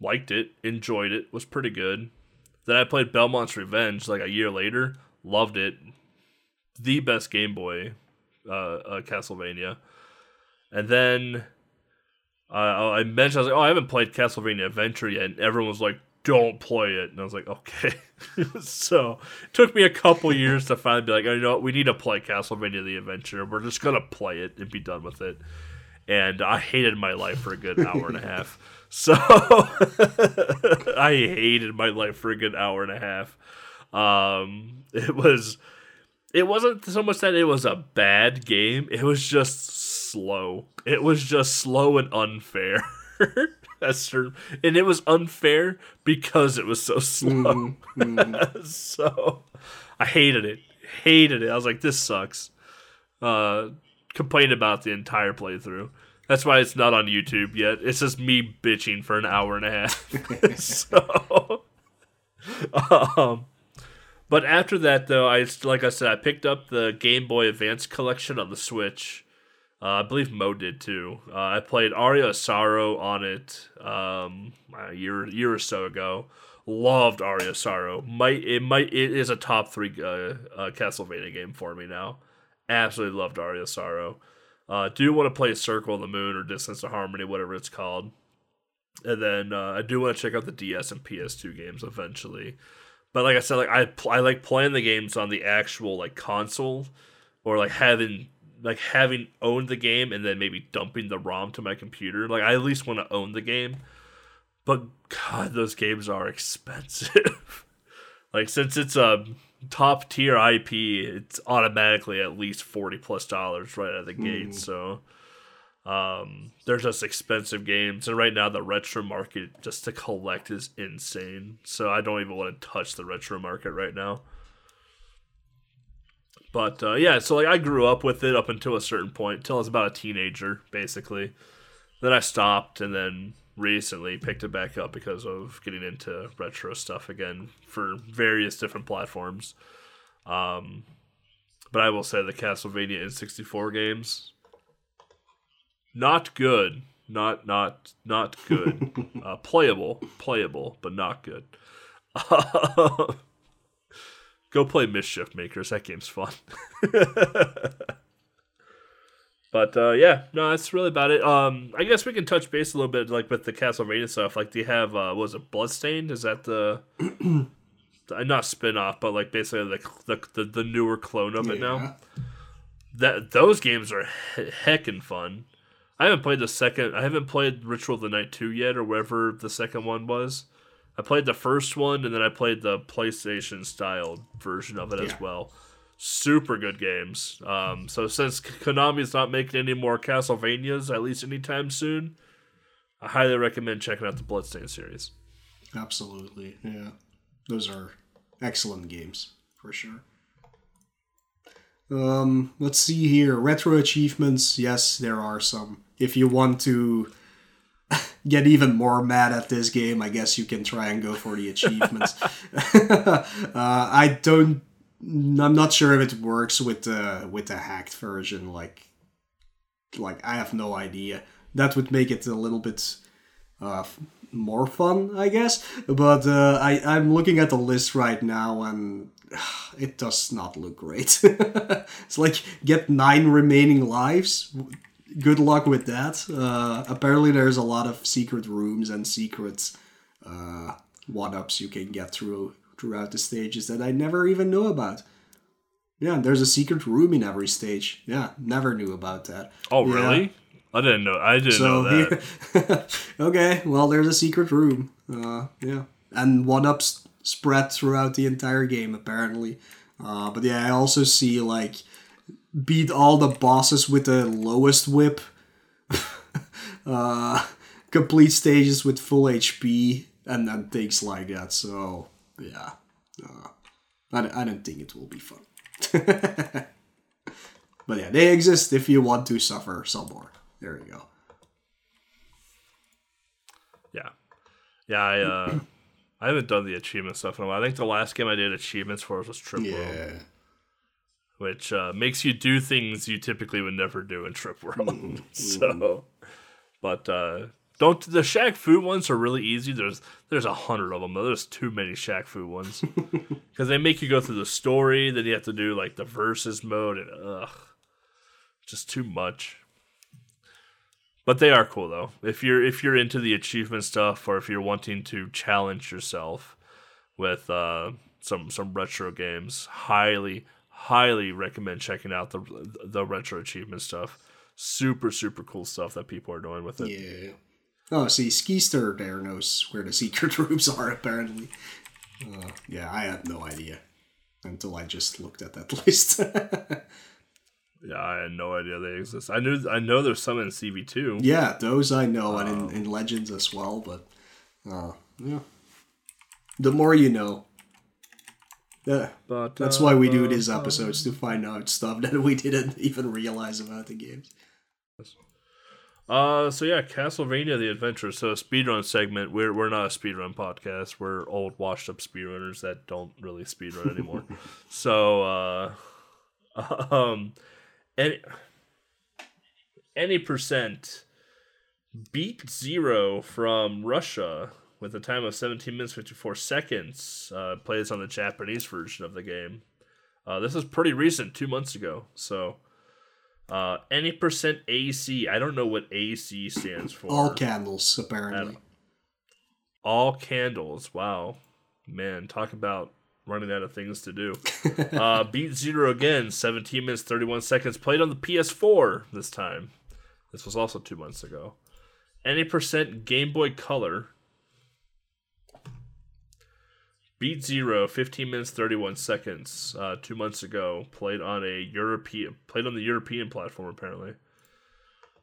Liked it, enjoyed it, was pretty good. Then I played Belmont's Revenge like a year later. Loved it. The best Game Boy uh, uh, Castlevania. And then uh, I mentioned, I was like, oh, I haven't played Castlevania Adventure yet. And everyone was like, don't play it. And I was like, okay. so it took me a couple years to finally be like, oh, you know what? We need to play Castlevania the Adventure. We're just going to play it and be done with it. And I hated my life for a good hour and a half. So I hated my life for a good hour and a half. Um, it was, it wasn't so much that it was a bad game. It was just slow. It was just slow and unfair. certain, and it was unfair because it was so slow. Mm-hmm. so I hated it. Hated it. I was like, this sucks. Uh, complained about the entire playthrough. That's why it's not on YouTube yet. It's just me bitching for an hour and a half. so, um, but after that, though, I like I said, I picked up the Game Boy Advance collection on the Switch uh, I believe Mo did too. Uh, I played Aria Sorrow on it um, a year year or so ago. Loved Aria Sorrow. Might it might it is a top three uh, uh, Castlevania game for me now. Absolutely loved Aria Sorrow. Uh, do want to play Circle of the Moon or Distance of Harmony, whatever it's called. And then uh, I do want to check out the DS and PS2 games eventually. But like I said, like I I like playing the games on the actual like console or like having like having owned the game and then maybe dumping the ROM to my computer. Like I at least want to own the game. But God, those games are expensive. like since it's a top tier IP, it's automatically at least forty plus dollars right out of the gate. Mm. So um, they're just expensive games, and right now the retro market just to collect is insane. So I don't even want to touch the retro market right now. But uh, yeah, so like I grew up with it up until a certain point, until I was about a teenager, basically. Then I stopped, and then recently picked it back up because of getting into retro stuff again for various different platforms. Um, but I will say the Castlevania N64 games, not good, not not not good. uh, playable, playable, but not good. Go play Mischief Makers. That game's fun. but uh, yeah, no, that's really about it. Um, I guess we can touch base a little bit, like with the Castlevania stuff. Like, do you have uh, was it Bloodstained? Is that the not spin off, but like basically the the, the, the newer clone of it yeah. now? That those games are he- heckin' fun. I haven't played the second. I haven't played Ritual of the Night two yet, or whatever the second one was. I played the first one and then I played the PlayStation style version of it yeah. as well. Super good games. Um, so since Konami's not making any more Castlevanias, at least anytime soon, I highly recommend checking out the Bloodstain series. Absolutely, yeah, those are excellent games for sure. Um, let's see here. Retro achievements. Yes, there are some. If you want to get even more mad at this game, I guess you can try and go for the achievements. uh, I don't. I'm not sure if it works with the with the hacked version. Like, like I have no idea. That would make it a little bit uh, more fun, I guess. But uh, I I'm looking at the list right now and it does not look great. it's like get nine remaining lives. Good luck with that. Uh, apparently, there's a lot of secret rooms and secret uh, one ups you can get through throughout the stages that I never even knew about. Yeah, there's a secret room in every stage. Yeah, never knew about that. Oh, Yeah. really? I didn't know. I didn't So know that. here, okay, well, there's a secret room. Uh, yeah, and one ups spread throughout the entire game apparently. Uh, but yeah, I also see like beat all the bosses with the lowest whip. uh, complete stages with full HP and then things like that. So yeah, uh, I, I don't think it will be fun. but yeah, they exist if you want to suffer some more. There you go. Yeah, yeah. I uh, I haven't done the achievement stuff in a while. I think the last game I did achievements for was Triple. Yeah. Which uh, makes you do things you typically would never do in Trip World. so, but uh, don't the Shaq Fu ones are really easy. There's there's a hundred of them. There's too many Shaq Fu ones because they make you go through the story. Then you have to do like the versus mode, and ugh, just too much. But they are cool though. If you're if you're into the achievement stuff, or if you're wanting to challenge yourself with uh, some some retro games, highly highly recommend checking out the the retro achievement stuff. Super super cool stuff that people are doing with it. Yeah. Oh, see, Skister there knows where the secret rooms are, apparently. Uh, yeah, I had no idea until I just looked at that list. Yeah, I had no idea they exist. I knew I know there's some in CV two. yeah, those I know, and in, in Legends as well, but uh, yeah. The more you know. Yeah, But that's uh, why we do uh, these episodes to find out stuff that we didn't even realize about the games. Uh, so yeah, Castlevania: The Adventure. So a speedrun segment. We're we're not a speedrun podcast. We're old, washed up speedrunners that don't really speedrun anymore. so uh, um, any any percent beat zero from Russia with a time of 17 minutes 54 seconds. Uh, plays on the Japanese version of the game. Uh, this is pretty recent, two months ago. So. Uh, any percent AC. I don't know what AC stands for. All candles, apparently. All candles. Wow, man, talk about running out of things to do. uh, beat zero again. Seventeen minutes thirty one seconds. Played on the PS4 this time. This was also two months ago. Any percent Game Boy Color. Beat Zero, 15 minutes 31 seconds, uh, two months ago. Played on a European, played on the European platform apparently.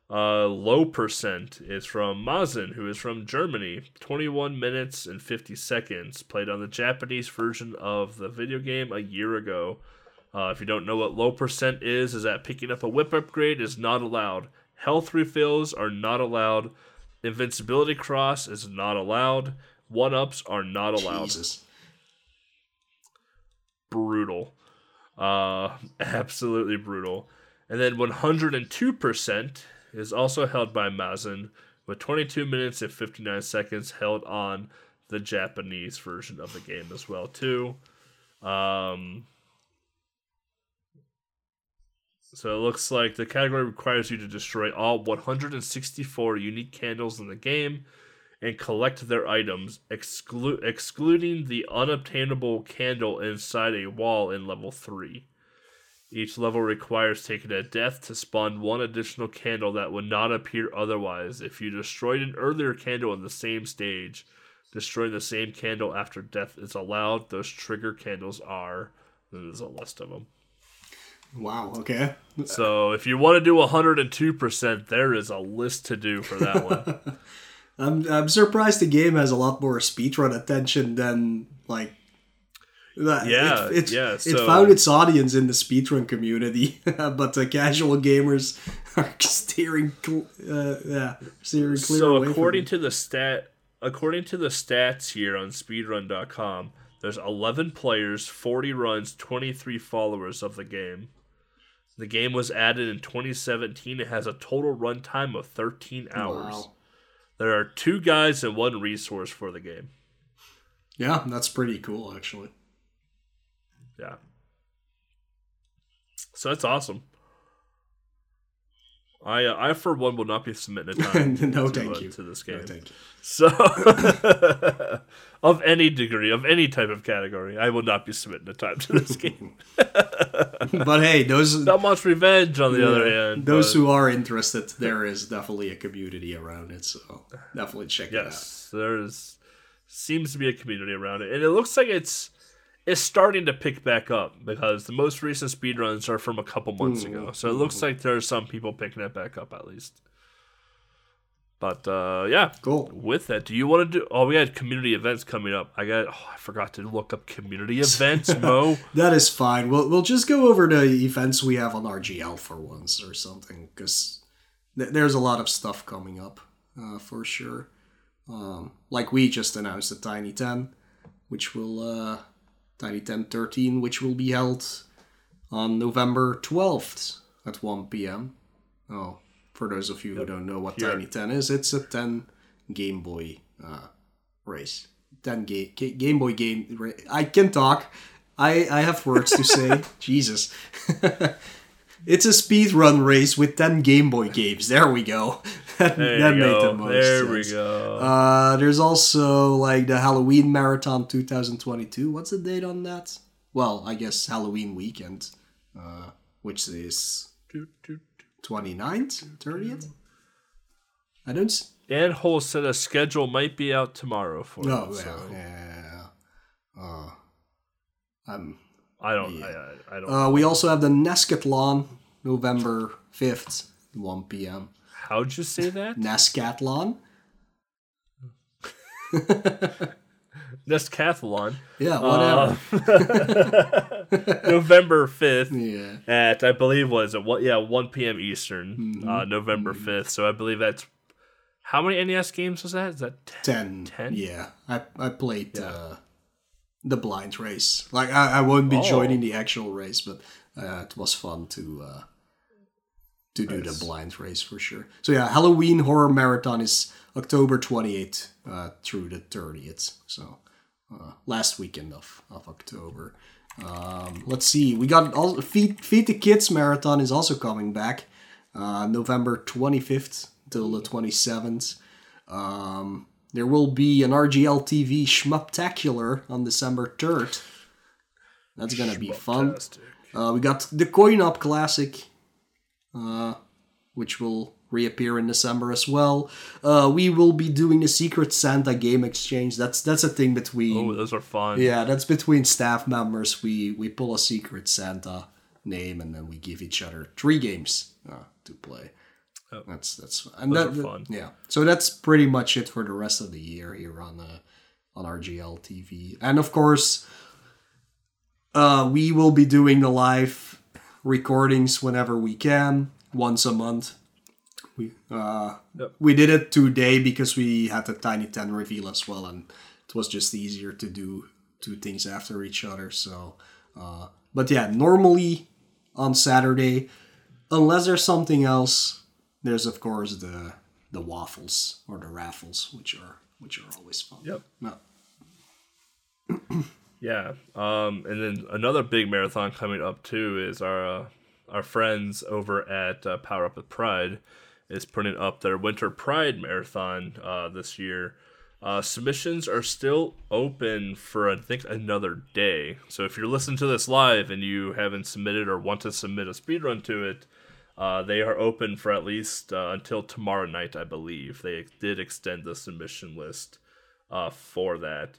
Uh, low percent is from Mazen, who is from Germany. 21 minutes and 50 seconds. Played on the Japanese version of the video game a year ago. Uh, if you don't know what low percent is, is that picking up a whip upgrade is not allowed. Health refills are not allowed. Invincibility cross is not allowed. One ups are not allowed Jesus. Brutal. Uh, absolutely brutal. And then 102% is also held by Mazen, with 22 minutes and 59 seconds held on the Japanese version of the game as well too. Um, so it looks like the category requires you to destroy all 164 unique candles in the game and collect their items, exclu- excluding the unobtainable candle inside a wall in level 3. Each level requires taking a death to spawn one additional candle that would not appear otherwise. If you destroyed an earlier candle in the same stage, destroying the same candle after death is allowed. Those trigger candles are. There's a list of them. Wow, okay. So if you want to do 102%, there is a list to do for that one. I'm I'm surprised the game has a lot more speedrun attention than like that. Yeah, it, it, yeah, It found its audience in the speedrun community, but the casual gamers are steering, cl- uh, yeah, steering clear so away according from to the stat according to the stats here on speedrun.com there's 11 players 40 runs 23 followers of the game the game was added in 2017 it has a total runtime of 13 hours Wow. There are two guys and one resource for the game. Yeah, that's pretty cool, actually. Yeah. So that's awesome. I uh, I for one will not be submitting a time no, to, thank uh, you. to this game. No, thank you. So of any degree, of any type of category, I will not be submitting a time to this game. But hey, those not much revenge on the other hand. those but who are interested, there is definitely a community around it, so definitely check it out. yes, there's seems to be a community around it, and it looks like it's it's starting to pick back up because the most recent speedruns are from a couple months Mm-hmm. ago. So it looks like there are some people picking it back up at least. But uh, yeah, Cool. with that, do you want to do? Oh, we had community events coming up. I got. Oh, I forgot to look up community events, Mo. That is fine. We'll we'll just go over the events we have on RGL for once or something, because th- there's a lot of stuff coming up uh, for sure. Um, like we just announced the Tiny Ten, which will uh, Tiny Ten 13, which will be held on November 12th at 1 p.m. Oh, for those of you who don't know what Here. Tiny 10 is, it's a 10 Game Boy uh, race. 10 ga- ga- Game Boy game. Ra- I can talk. I, I have words to say. Jesus. it's a speed run race with 10 Game Boy games. There we go. that that made go. the most there we go. Uh, there's also like the Halloween Marathon 2022. What's the date on that? Well, I guess Halloween weekend, uh, which is. 29th, 30th. I don't. s- And Hole said a schedule might be out tomorrow for No, it. yeah, So yeah. Uh, um, I don't. Yeah. I, I, I don't. uh, we also have the Nescatlon, November 5th, 1 p.m. How'd you say that? Nescatlon. That's Cathlon. Yeah, Uh. November fifth yeah. at I believe was it what? Yeah, one p.m. Eastern. Mm-hmm. Uh, November fifth. So I believe that's how many NES games was that? Is that 10? 10. 10? Yeah. I, I played uh, the blind race. Like, I, I won't be Oh. joining the actual race, but uh, it was fun to uh, to do Nice. the blind race for sure. So, yeah, Halloween Horror Marathon is October 28th uh, through the 30th. So, uh, last weekend of, of October. Um, let's see. We got all Feed, Feed the Kids Marathon is also coming back uh, November 25th till the 27th. Um, there will be an RGL TV Schmuptacular on December 3rd. That's gonna be fun. Uh, we got the Coin Up Classic, uh, which will reappear in December as well. Uh, we will be doing the Secret Santa game exchange. That's that's a thing between Oh, those are fun. yeah, that's between staff members. We we pull a Secret Santa name and then we give each other three games uh, to play. Oh. That's that's and Those that, are fun. Yeah, so that's pretty much it for the rest of the year here on uh, on RGL TV, and of course, uh, we will be doing the live recordings whenever we can, once a month. We uh, Yep. we did it today because we had the Tiny Ten reveal as well, and it was just easier to do two things after each other. So, uh, but yeah, normally on Saturday, unless there's something else, there's of course the the waffles or the raffles, which are which are always fun. Yep. No. Yeah. Um, and then another big marathon coming up too is our uh, our friends over at uh, Power Up with Pride is putting up their Winter Pride Marathon uh, this year. Uh, submissions are still open for I think another day. So if you're listening to this live and you haven't submitted or want to submit a speedrun to it, uh, they are open for at least uh, until tomorrow night, I believe. They did extend the submission list uh, for that.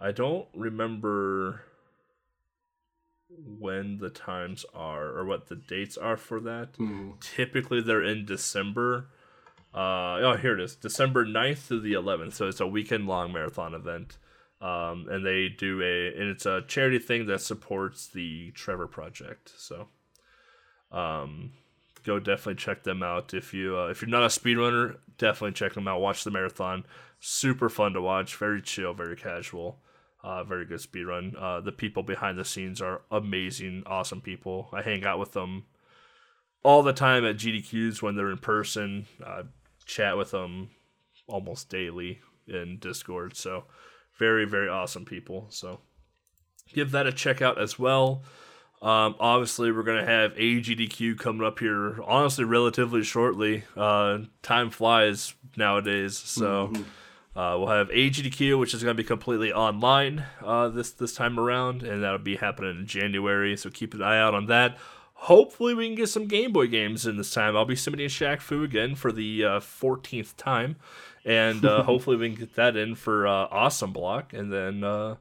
I don't remember when the times are or what the dates are for that. Typically, they're in December. Uh, oh, here it is December 9th through the 11th. So it's a weekend long marathon event. Um, and they do a, and it's a charity thing that supports the Trevor Project. So, um, go definitely check them out. If you, uh, if you're not a speedrunner, definitely check them out. Watch the marathon. Super fun to watch. Very chill, very casual. Uh, very good speed run. Uh, the people behind the scenes are amazing, awesome people. I hang out with them all the time at GDQs when they're in person. Uh, chat with them, almost daily in Discord. So very very awesome people. So give that a check out as well. Um, obviously, we're gonna have AGDQ coming up here. Honestly, relatively shortly. Uh, time flies nowadays, so uh, we'll have AGDQ, which is gonna be completely online uh, this this time around, and that'll be happening in January. So keep an eye out on that. Hopefully, we can get some Game Boy games in this time. I'll be submitting Shaq Fu again for the uh, 14th time, and uh, hopefully, we can get that in for uh, Awesome Block, and then. Uh,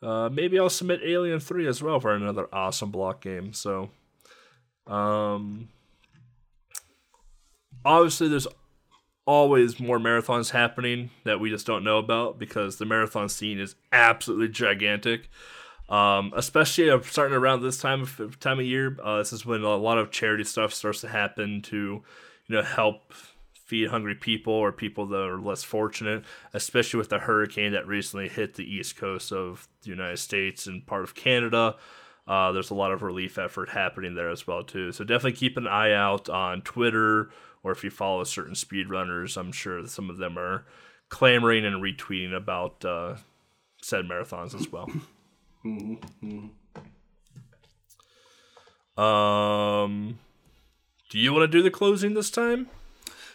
uh, maybe I'll submit Alien 3 as well for another awesome block game. So, um, obviously, there's always more marathons happening that we just don't know about because the marathon scene is absolutely gigantic. Um, especially uh, starting around this time of time of year, uh, this is when a lot of charity stuff starts to happen to, you know, help feed hungry people or people that are less fortunate, especially with the hurricane that recently hit the east coast of the United States and part of Canada. Uh, there's a lot of relief effort happening there as well too. So definitely keep an eye out on Twitter or if you follow certain speedrunners, I'm sure some of them are clamoring and retweeting about uh, said marathons as well. Um, do you want to do the closing this time?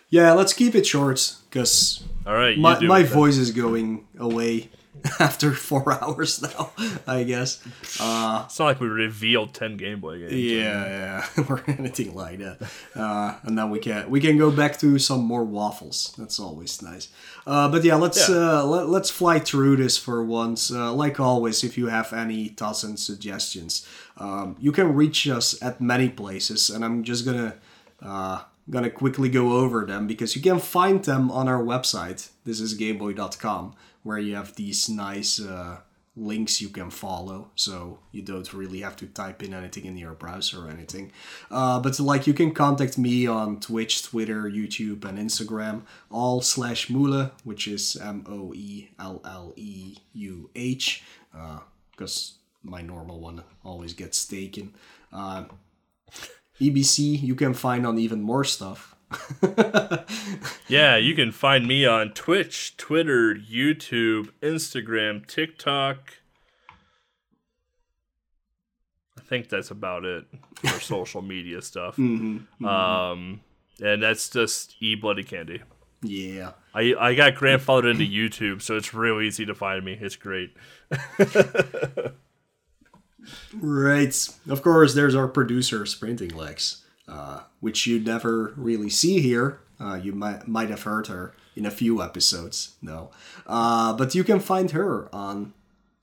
Yeah, let's keep it short because All right, my, my voice is going away after four hours now, I guess. Uh, It's not like we revealed ten Game Boy games. yeah, yeah, or anything like that. Uh, and then we can we can go back to some more waffles. That's always nice. Uh, but yeah, let's Yeah. Uh, let, let's fly through this for once. Uh, like always, if you have any thoughts and suggestions, um, you can reach us at many places, and I'm just gonna uh, gonna quickly go over them because you can find them on our website. This is gameboy.com, where you have these nice uh, links you can follow, so you don't really have to type in anything in your browser or anything. Uh, but like you can contact me on Twitch, Twitter, YouTube, and Instagram, all slash Moele, which is M O E L L E U H, because my normal one always gets taken. Uh, EBC you can find on even more stuff. Yeah, you can find me on Twitch, Twitter, YouTube, Instagram, TikTok. I think that's about it for social media stuff. Um, and that's just e bloody candy. Yeah. I I got grandfathered into YouTube, so it's real easy to find me. It's great. Right. Of course, there's our producer, Sprinting Legs, uh, which you never really see here. Uh, you might might have heard her in a few episodes, no. Uh, but you can find her on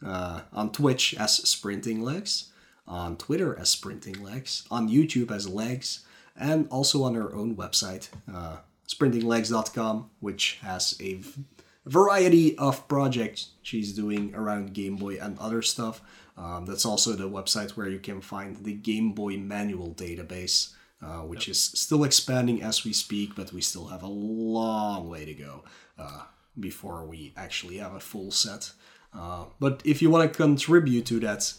uh, on Twitch as Sprinting Legs, on Twitter as Sprinting Legs, on YouTube as Legs, and also on her own website, uh, sprintinglegs.com, which has a v- variety of projects she's doing around Game Boy and other stuff. Um, that's also the website where you can find the Game Boy manual database, uh, which is still expanding as we speak, but we still have a long way to go uh, before we actually have a full set. Uh, but if you want to contribute to that,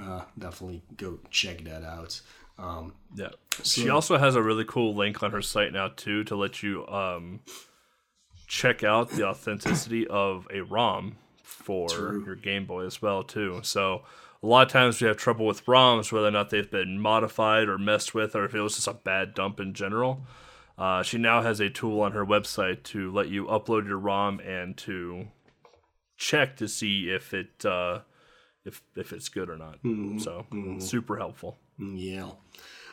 uh, definitely go check that out. Um, Yeah. she also has a really cool link on her site now too to let you um check out the authenticity of a ROM for your Game Boy as well too. So a lot of times we have trouble with ROMs whether or not they've been modified or messed with or if it was just a bad dump in general. Uh, she now has a tool on her website to let you upload your ROM and to check to see if it uh, if if it's good or not. So super helpful. Yeah.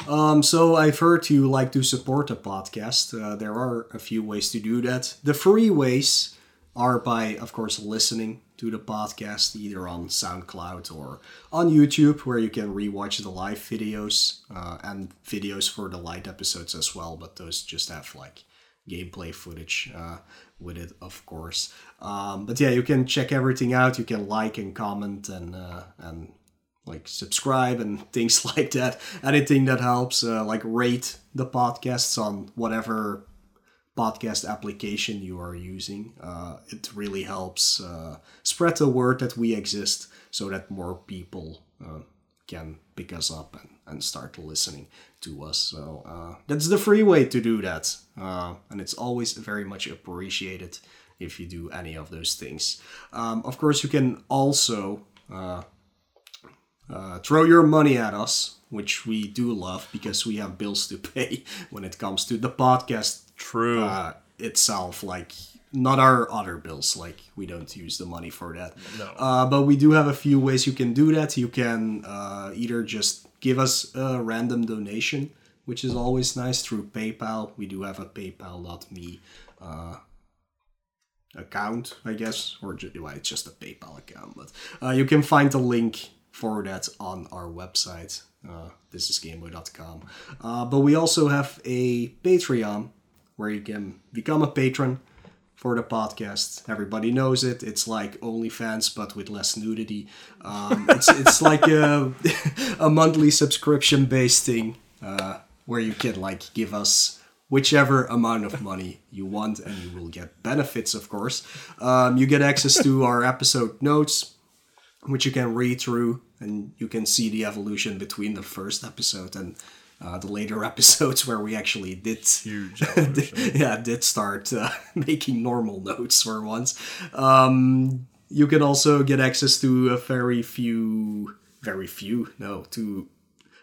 Um, so I've heard you like to support the podcast. Uh, there are a few ways to do that. The free ways are by, of course, listening to the podcast either on SoundCloud or on YouTube, where you can rewatch the live videos uh, and videos for the light episodes as well. But those just have like gameplay footage uh, with it, of course. Um, but yeah, you can check everything out. You can like and comment and uh, and like subscribe and things like that. Anything that helps, uh, like rate the podcasts on whatever podcast application you are using. Uh, it really helps uh, spread the word that we exist so that more people uh, can pick us up and, and start listening to us. So uh, that's the free way to do that. Uh, and it's always very much appreciated if you do any of those things. Um, of course, you can also uh, throw your money at us, which we do love because we have bills to pay when it comes to the podcast True. uh, itself. Like not our other bills. Like we don't use the money for that. No. Uh, but we do have a few ways you can do that. You can uh, either just give us a random donation, which is always nice through PayPal. We do have a PayPal.me uh, account, I guess, or ju- well, it's just a PayPal account. But uh, you can find the link for that on our website. Uh, this is gameboy.com. Uh, but we also have a Patreon where you can become a patron for the podcast. Everybody knows it. It's like OnlyFans, but with less nudity. Um, it's it's like a, a monthly subscription based thing uh, where you can like give us whichever amount of money you want, and you will get benefits, of course. Um, you get access to our episode notes, which you can read through, and you can see the evolution between the first episode and. Uh, the later episodes where we actually did Huge evolution. yeah, did start uh, making normal notes for once. Um, you can also get access to a very few, very few, no, to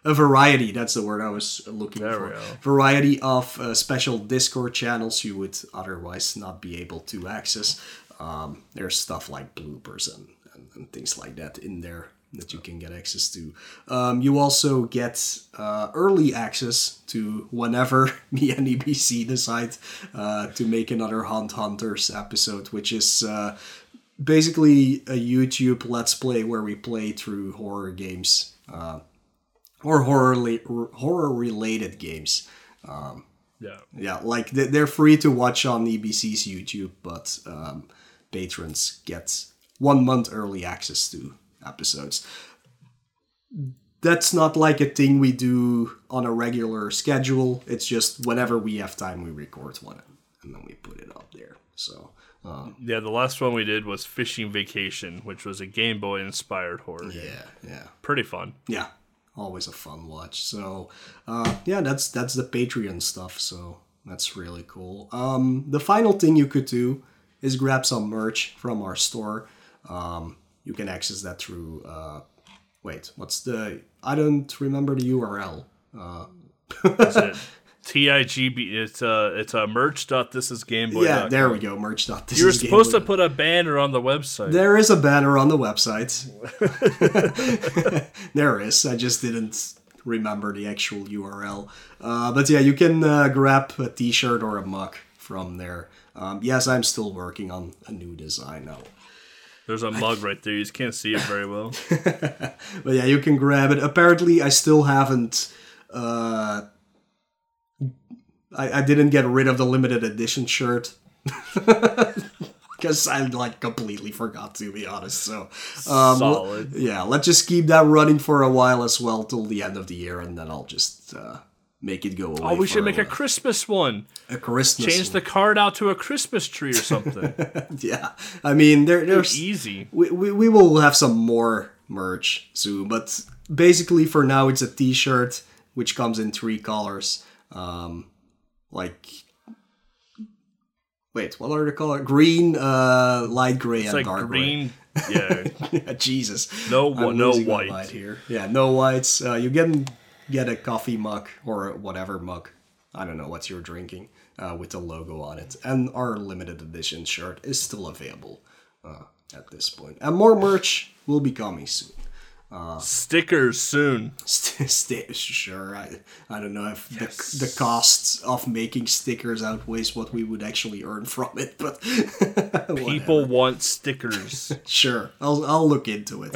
a variety. That's the word I was looking There for. Variety of uh, special Discord channels you would otherwise not be able to access. Um, there's stuff like bloopers and, and, and things like that in there that you can get access to. Um, you also get uh, early access to whenever me and EBC decide uh, to make another Hunt Hunters episode, which is uh, basically a YouTube Let's Play where we play through horror games uh, or horror horror related games. yeah. Yeah, like they- they're free to watch on EBC's YouTube, but um, patrons get one month early access to episodes. That's not like a thing we do on a regular schedule. It's just whenever we have time, we record one and then we put it up there. So, uh, Yeah, the last one we did was Fishing Vacation, which was a Game Boy inspired horror. yeah, yeah. Pretty fun. yeah always a fun watch so uh yeah that's that's the patreon stuff so that's really cool um the final thing you could do is grab some merch from our store um you can access that through uh wait what's the i don't remember the url uh it TIGB? It's uh, it's a merch.thisisgameboy. yeah there we go merch You were supposed to put a banner on the website. There is a banner on the website. there is. I just didn't remember the actual URL. Uh, but yeah, you can uh, grab a T-shirt or a mug from there. Um, yes, I'm still working on a new design now. There's a mug right there. You just can't see it very well. But yeah, you can grab it. Apparently, I still haven't. Uh, I, I didn't get rid of the limited edition shirt. Because I like completely forgot to be honest. So um, Solid. Yeah, let's just keep that running for a while as well till the end of the year, and then I'll just uh, make it go away. Oh, we should make a while. Christmas one. a Christmas. Change the card out to a Christmas tree or something. yeah, I mean there, there's Easy. we, we, we will have some more merch soon, but basically for now it's a T-shirt which comes in three colors. Um, like, wait, what are the colors? Green, uh, light gray, It's and like dark green. Yeah. gray. Yeah, Jesus, No, I'm no white. here. Yeah, no whites. Uh, you can get a coffee mug or whatever mug. I don't know what you're drinking uh, with the logo on it, and our limited edition shirt is still available uh, at this point. And more merch will be coming soon. Stickers soon. St- st- sure, I, I don't know if the, the costs of making stickers outweighs what we would actually earn from it, but People want stickers. sure, I'll I'll look into it.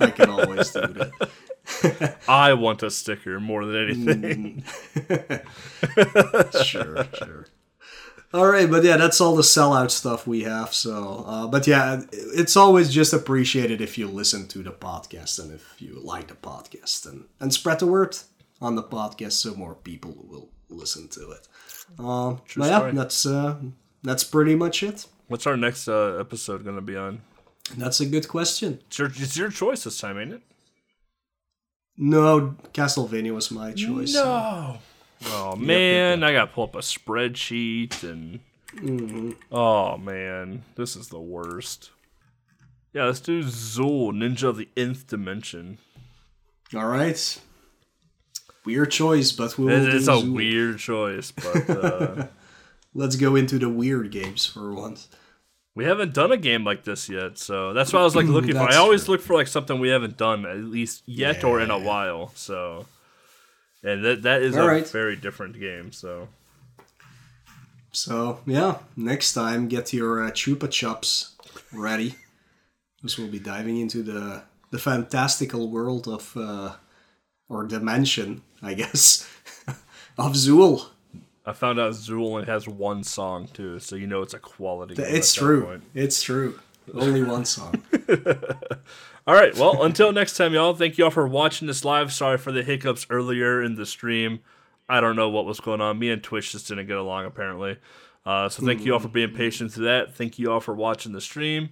I can always do that. I want a sticker more than anything. sure, sure. All right, but yeah, that's all the sellout stuff we have. So, uh, but yeah, it's always just appreciated if you listen to the podcast and if you like the podcast and and spread the word on the podcast so more people will listen to it. Um, but yeah, story. that's uh, that's pretty much it. What's our next uh, episode going to be on? That's a good question. It's your, it's your choice this time, ain't it? No, Castlevania was my choice. No. Oh man, I gotta pull up a spreadsheet and. Oh man, this is the worst. Yeah, let's do Zool, Ninja of the Nth Dimension. All right. Weird choice, but we will It- do It's a Zool. weird choice, but uh, Let's go into the weird games for once. We haven't done a game like this yet, so that's why I was like looking for. I always true. look for like something we haven't done at least yet or in a while. So, and that that is All a right. very different game. So. So yeah, next time get your uh, chupa chups ready, because we'll be diving into the the fantastical world of uh, or dimension, I guess, of Zool. I found out Zool only has one song too, so you know it's a quality. It's true. It's true. Only one song. All right. Well, until next time, y'all. Thank you all for watching this live. Sorry for the hiccups earlier in the stream. I don't know what was going on. Me and Twitch just didn't get along apparently. Uh, so thank you all for being patient through that. Thank you all for watching the stream.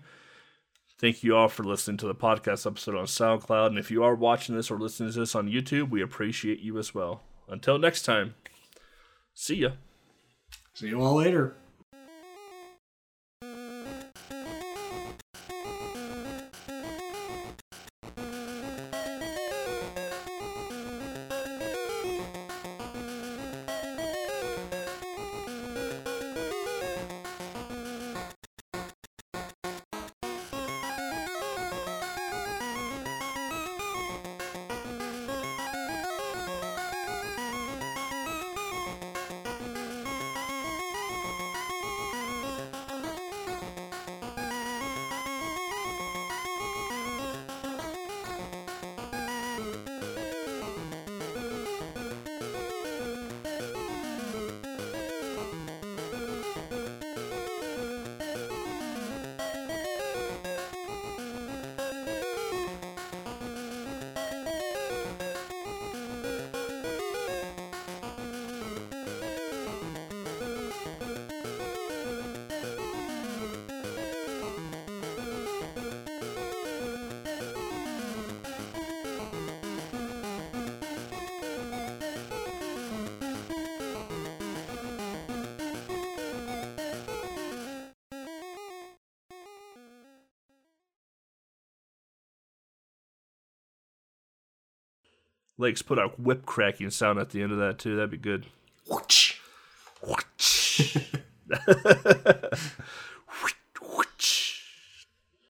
Thank you all for listening to the podcast episode on SoundCloud. And if you are watching this or listening to this on YouTube, we appreciate you as well. Until next time, see ya. See you all later. Lakes put a whip cracking sound at the end of that too. That'd be good.